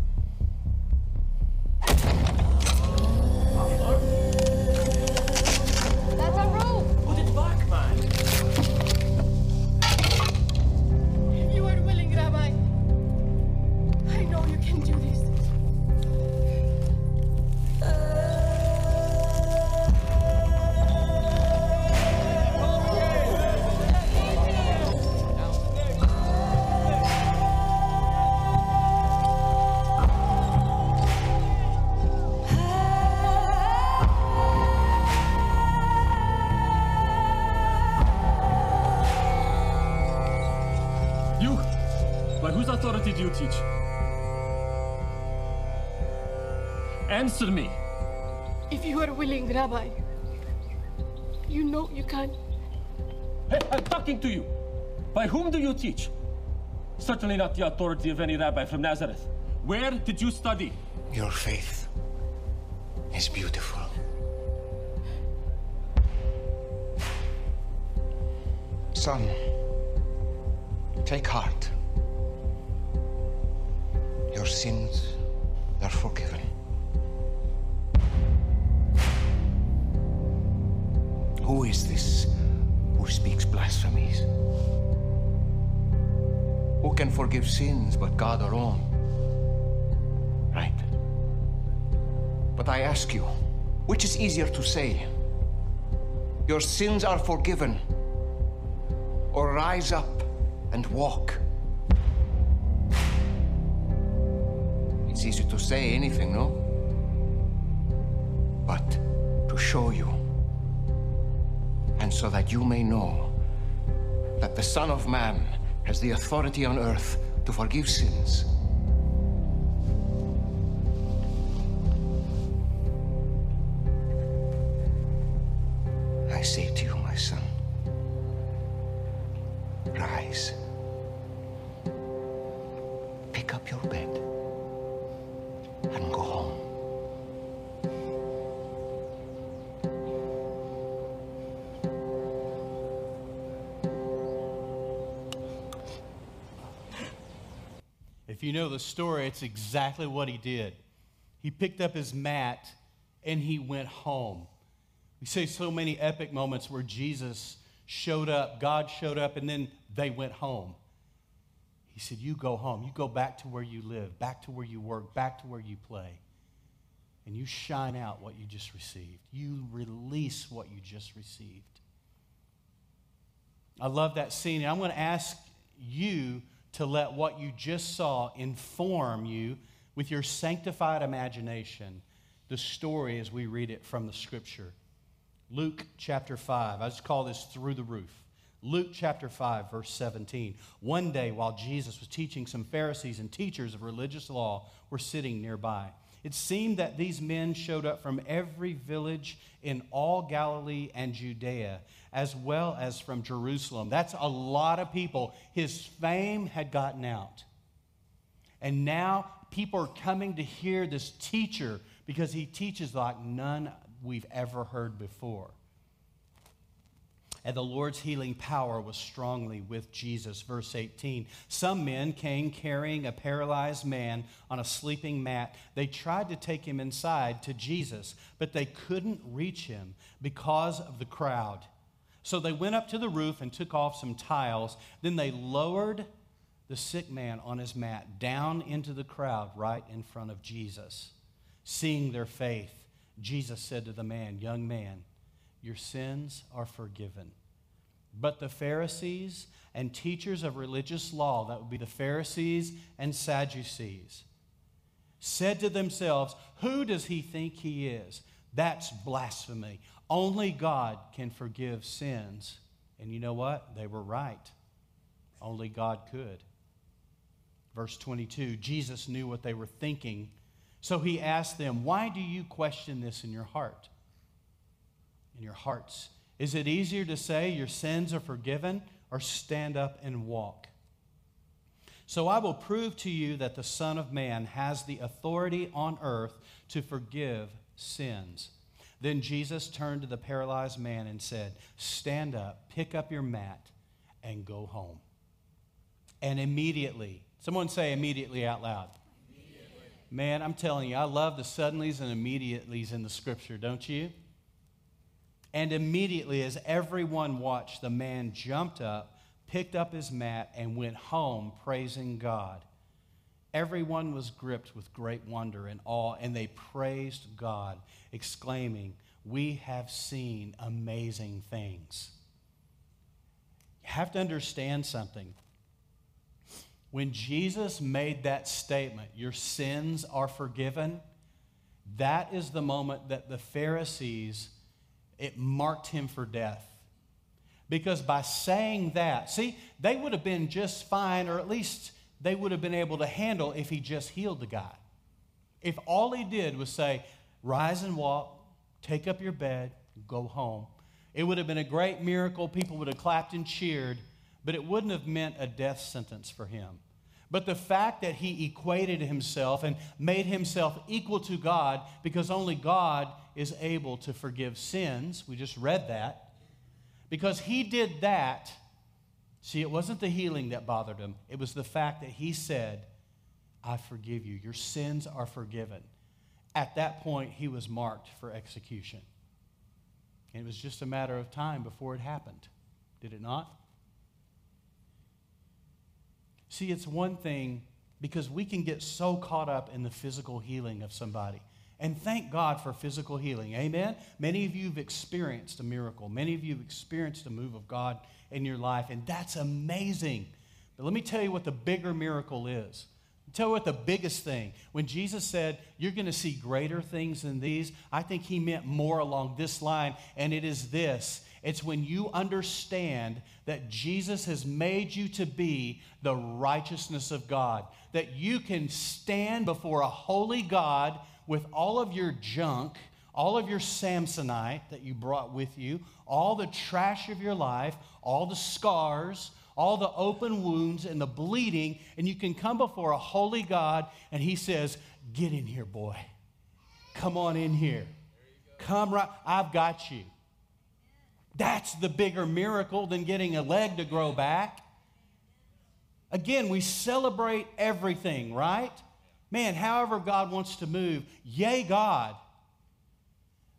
That's a rope! Put it back, man. If you are willing, Rabbi, I know you can do this. Answer me. If you are willing, Rabbi, you know you can. Hey, I'm talking to you. By whom do you teach? Certainly not the authority of any rabbi from Nazareth. Where did you study? Your faith is beautiful. Son, take heart. Your sins are forgiven. Who is this who speaks blasphemies? Who can forgive sins but God alone? Right. But I ask you, which is easier to say? Your sins are forgiven, or rise up and walk? It's easy to say anything, no? But to show you, so that you may know that the Son of Man has the authority on earth to forgive sins. Exactly what he did. He picked up his mat and he went home. We see so many epic moments where Jesus showed up, God showed up, and then they went home. He said, You go home. You go back to where you live, back to where you work, back to where you play. And you shine out what you just received. You release what you just received. I love that scene. And I'm going to ask you to let what you just saw inform you with your sanctified imagination the story as we read it from the scripture. Luke chapter 5. I just call this through the roof. Luke chapter 5, verse 17. One day, while Jesus was teaching, some Pharisees and teachers of religious law were sitting nearby. It seemed that these men showed up from every village in all Galilee and Judea, as well as from Jerusalem. That's a lot of people. His fame had gotten out. And now people are coming to hear this teacher because he teaches like none we've ever heard before. And the Lord's healing power was strongly with Jesus. Verse 18 Some men came carrying a paralyzed man on a sleeping mat. They tried to take him inside to Jesus, but they couldn't reach him because of the crowd. So they went up to the roof and took off some tiles. Then they lowered the sick man on his mat down into the crowd right in front of Jesus. Seeing their faith, Jesus said to the man, Young man, your sins are forgiven. But the Pharisees and teachers of religious law, that would be the Pharisees and Sadducees, said to themselves, Who does he think he is? That's blasphemy. Only God can forgive sins. And you know what? They were right. Only God could. Verse 22 Jesus knew what they were thinking, so he asked them, Why do you question this in your heart? In your hearts. Is it easier to say your sins are forgiven or stand up and walk. So I will prove to you that the Son of Man has the authority on earth to forgive sins. Then Jesus turned to the paralyzed man and said, Stand up, pick up your mat, and go home. And immediately, someone say immediately out loud. Immediately. Man, I'm telling you, I love the suddenlies and immediatelys in the scripture, don't you? And immediately, as everyone watched, the man jumped up, picked up his mat, and went home praising God. Everyone was gripped with great wonder and awe, and they praised God, exclaiming, We have seen amazing things. You have to understand something. When Jesus made that statement, Your sins are forgiven, that is the moment that the Pharisees it marked him for death. Because by saying that, see, they would have been just fine, or at least they would have been able to handle if he just healed the guy. If all he did was say, Rise and walk, take up your bed, go home, it would have been a great miracle. People would have clapped and cheered, but it wouldn't have meant a death sentence for him. But the fact that he equated himself and made himself equal to God because only God is able to forgive sins, we just read that. Because he did that, see, it wasn't the healing that bothered him, it was the fact that he said, I forgive you. Your sins are forgiven. At that point, he was marked for execution. And it was just a matter of time before it happened. Did it not? See, it's one thing because we can get so caught up in the physical healing of somebody. And thank God for physical healing. Amen? Many of you have experienced a miracle. Many of you have experienced a move of God in your life, and that's amazing. But let me tell you what the bigger miracle is. Tell you what the biggest thing. When Jesus said, You're going to see greater things than these, I think he meant more along this line, and it is this it's when you understand that Jesus has made you to be the righteousness of God, that you can stand before a holy God with all of your junk, all of your Samsonite that you brought with you, all the trash of your life, all the scars, all the open wounds and the bleeding, and you can come before a holy God and He says, Get in here, boy. Come on in here. Come right, I've got you. That's the bigger miracle than getting a leg to grow back. Again, we celebrate everything, right? Man, however God wants to move, yay, God.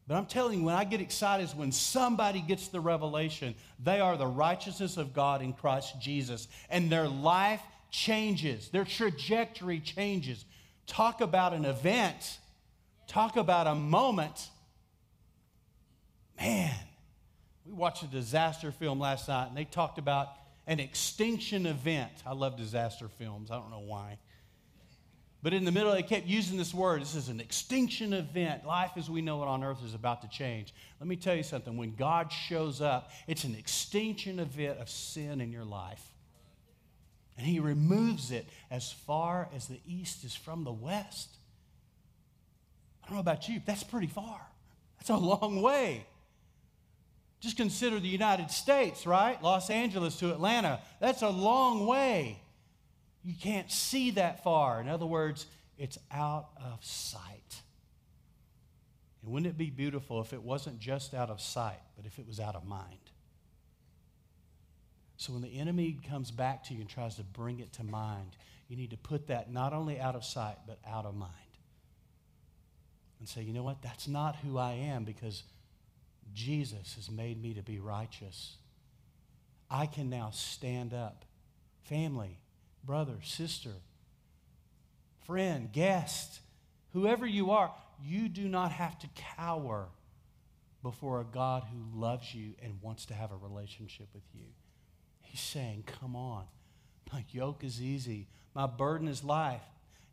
But I'm telling you, when I get excited is when somebody gets the revelation they are the righteousness of God in Christ Jesus, and their life changes, their trajectory changes. Talk about an event, talk about a moment. Man, we watched a disaster film last night, and they talked about an extinction event. I love disaster films. I don't know why. But in the middle, they kept using this word. This is an extinction event. Life as we know it on earth is about to change. Let me tell you something. When God shows up, it's an extinction event of sin in your life. And He removes it as far as the east is from the west. I don't know about you, but that's pretty far. That's a long way. Just consider the United States, right? Los Angeles to Atlanta. That's a long way. You can't see that far. In other words, it's out of sight. And wouldn't it be beautiful if it wasn't just out of sight, but if it was out of mind? So when the enemy comes back to you and tries to bring it to mind, you need to put that not only out of sight, but out of mind. And say, you know what? That's not who I am because Jesus has made me to be righteous. I can now stand up. Family, brother, sister, friend, guest, whoever you are, you do not have to cower before a God who loves you and wants to have a relationship with you. He's saying, Come on. My yoke is easy, my burden is light.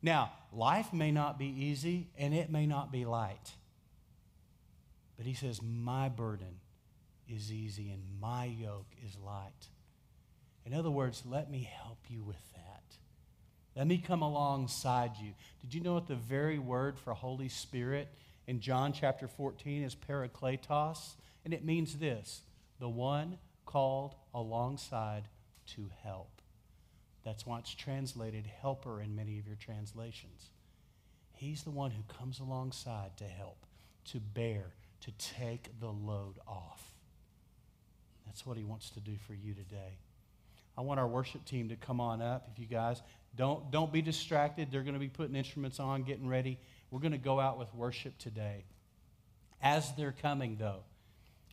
Now, life may not be easy and it may not be light. But he says, My burden is easy and my yoke is light. In other words, let me help you with that. Let me come alongside you. Did you know what the very word for Holy Spirit in John chapter 14 is parakletos? And it means this the one called alongside to help. That's why it's translated helper in many of your translations. He's the one who comes alongside to help, to bear, to take the load off. That's what he wants to do for you today. I want our worship team to come on up. If you guys don't, don't be distracted, they're going to be putting instruments on, getting ready. We're going to go out with worship today. As they're coming, though,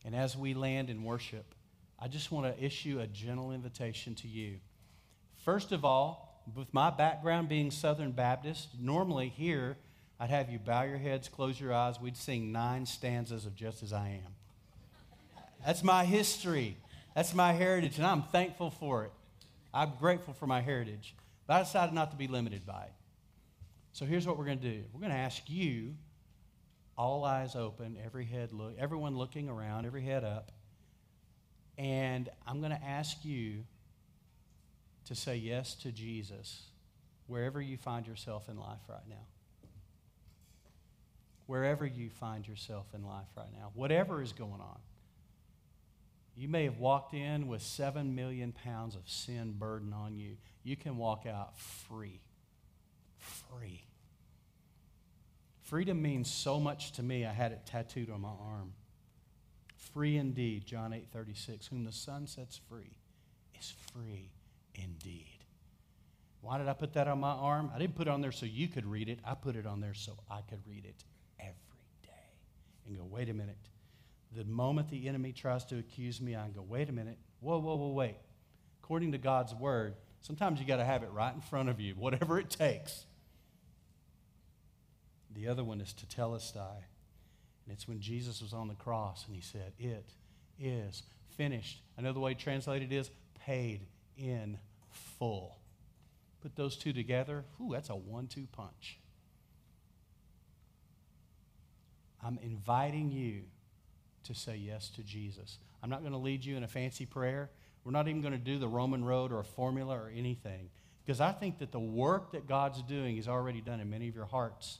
and as we land in worship, I just want to issue a gentle invitation to you. First of all, with my background being Southern Baptist, normally here I'd have you bow your heads, close your eyes. We'd sing nine stanzas of Just As I Am. That's my history. That's my heritage, and I'm thankful for it. I'm grateful for my heritage. But I decided not to be limited by it. So here's what we're going to do we're going to ask you, all eyes open, every head look, everyone looking around, every head up. And I'm going to ask you to say yes to Jesus wherever you find yourself in life right now. Wherever you find yourself in life right now, whatever is going on. You may have walked in with seven million pounds of sin burden on you. You can walk out free. Free. Freedom means so much to me, I had it tattooed on my arm. Free indeed, John 8 36. Whom the Son sets free is free indeed. Why did I put that on my arm? I didn't put it on there so you could read it. I put it on there so I could read it and go, wait a minute. The moment the enemy tries to accuse me, I go, wait a minute. Whoa, whoa, whoa, wait. According to God's word, sometimes you got to have it right in front of you, whatever it takes. The other one is tetelestai. And it's when Jesus was on the cross and he said, It is finished. Another way translated is paid in full. Put those two together, whew, that's a one two punch. I'm inviting you to say yes to Jesus. I'm not going to lead you in a fancy prayer. We're not even going to do the Roman road or a formula or anything. Because I think that the work that God's doing is already done in many of your hearts.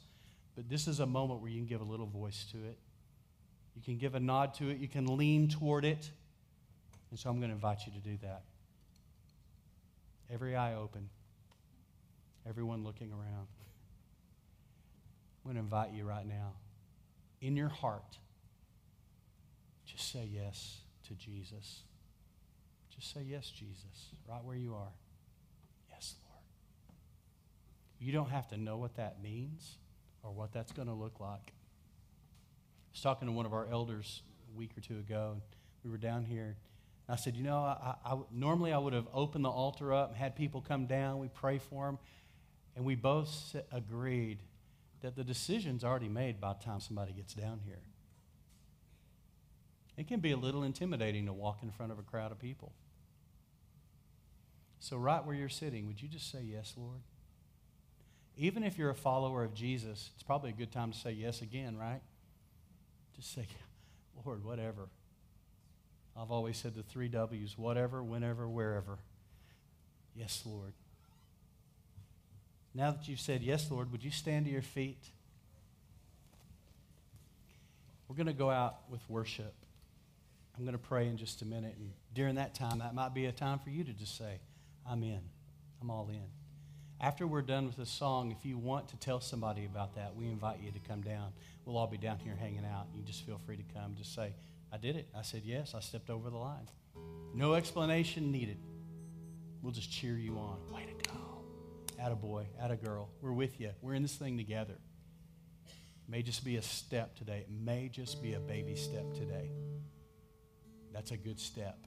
But this is a moment where you can give a little voice to it. You can give a nod to it. You can lean toward it. And so I'm going to invite you to do that. Every eye open, everyone looking around. I'm going to invite you right now, in your heart, just say yes to Jesus. Just say yes, Jesus, right where you are. Yes, Lord. You don't have to know what that means or what that's going to look like. I was talking to one of our elders a week or two ago, and we were down here. I said, You know, I, I, normally I would have opened the altar up and had people come down, we pray for them, and we both agreed that the decision's already made by the time somebody gets down here. It can be a little intimidating to walk in front of a crowd of people. So, right where you're sitting, would you just say, Yes, Lord? Even if you're a follower of Jesus, it's probably a good time to say yes again, right? Just say, Lord, whatever. I've always said the three W's whatever, whenever, wherever. Yes, Lord. Now that you've said yes, Lord, would you stand to your feet? We're going to go out with worship. I'm going to pray in just a minute. And during that time, that might be a time for you to just say, I'm in. I'm all in. After we're done with the song, if you want to tell somebody about that, we invite you to come down. We'll all be down here hanging out. You just feel free to come. Just say, I did it. I said yes. I stepped over the line. No explanation needed. We'll just cheer you on. Way to go. Atta boy, at a girl. We're with you. We're in this thing together. It may just be a step today. It may just be a baby step today. That's a good step.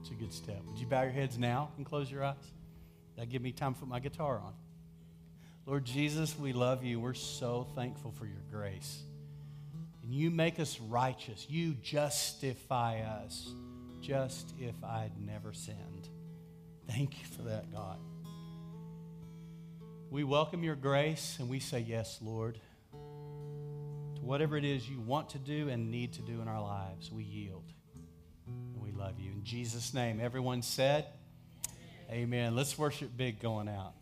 It's a good step. Would you bow your heads now and close your eyes? That give me time to put my guitar on. Lord Jesus, we love you. We're so thankful for your grace. And you make us righteous. You justify us just if I'd never sinned. Thank you for that, God. We welcome your grace and we say, Yes, Lord To whatever it is you want to do and need to do in our lives, we yield. And we love you. In Jesus' name, everyone said, Amen. Amen. Let's worship big going out.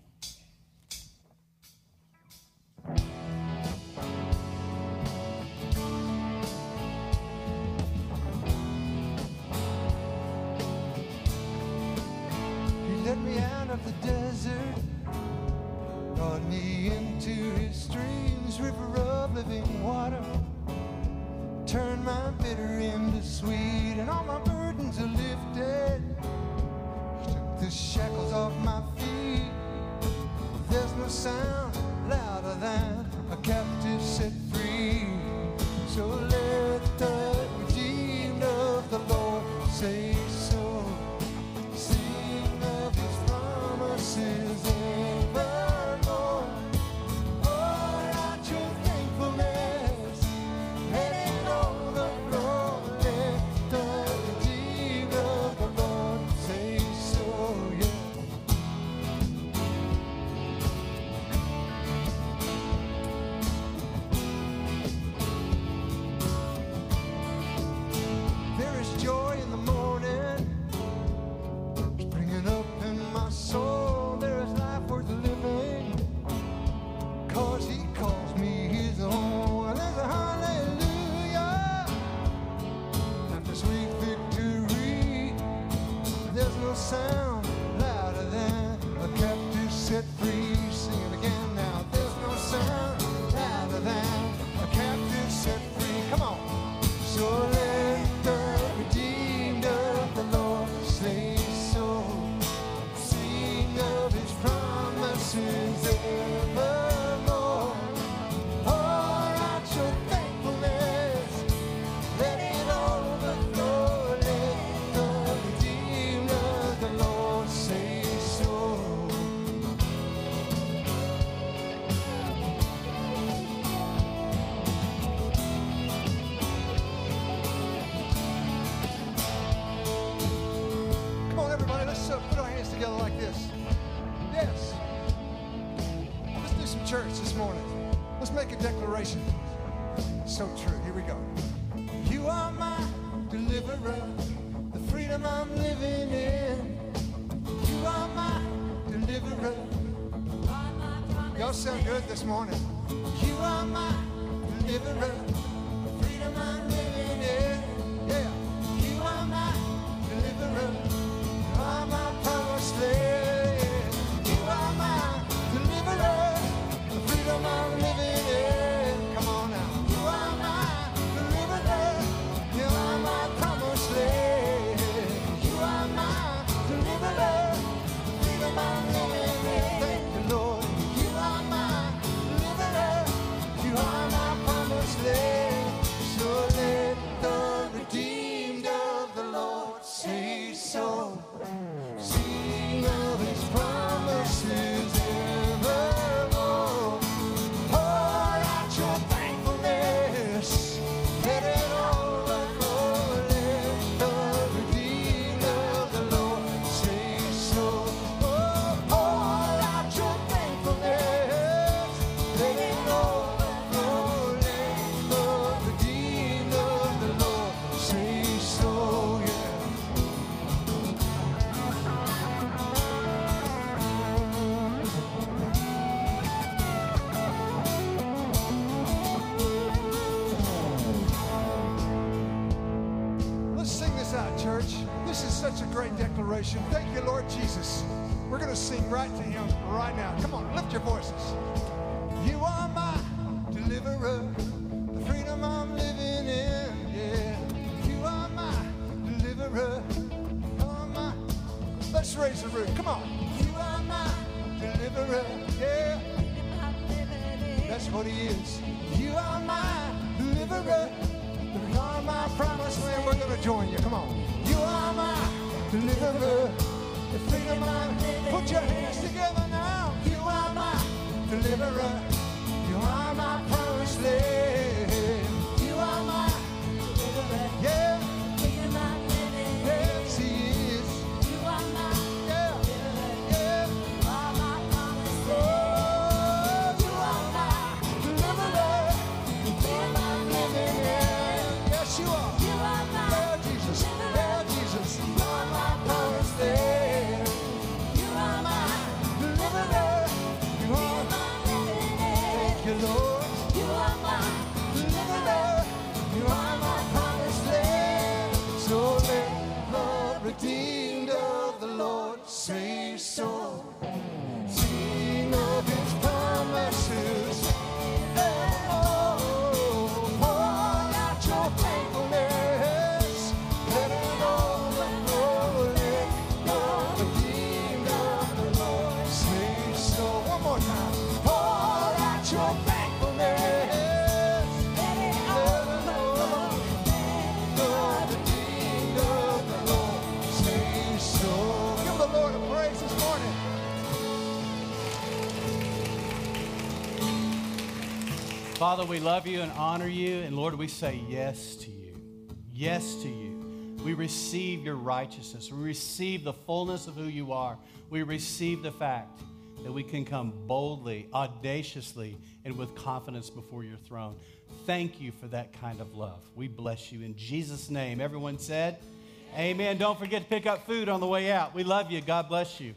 this morning. salvation. Thank you, Lord Jesus. We're going to sing right to him right now. Come on, lift your voices. You are my deliverer, the freedom I'm living in. Yeah, you are my deliverer. Oh my. Let's raise the roof. Come on. You are my deliverer. Yeah, that's what he is. You are my deliverer. You are my promise. land. We're going to join you. Come on deliverer. Put your hands together now. You are my deliverer. Father, we love you and honor you. And Lord, we say yes to you. Yes to you. We receive your righteousness. We receive the fullness of who you are. We receive the fact that we can come boldly, audaciously, and with confidence before your throne. Thank you for that kind of love. We bless you in Jesus' name. Everyone said, Amen. Don't forget to pick up food on the way out. We love you. God bless you.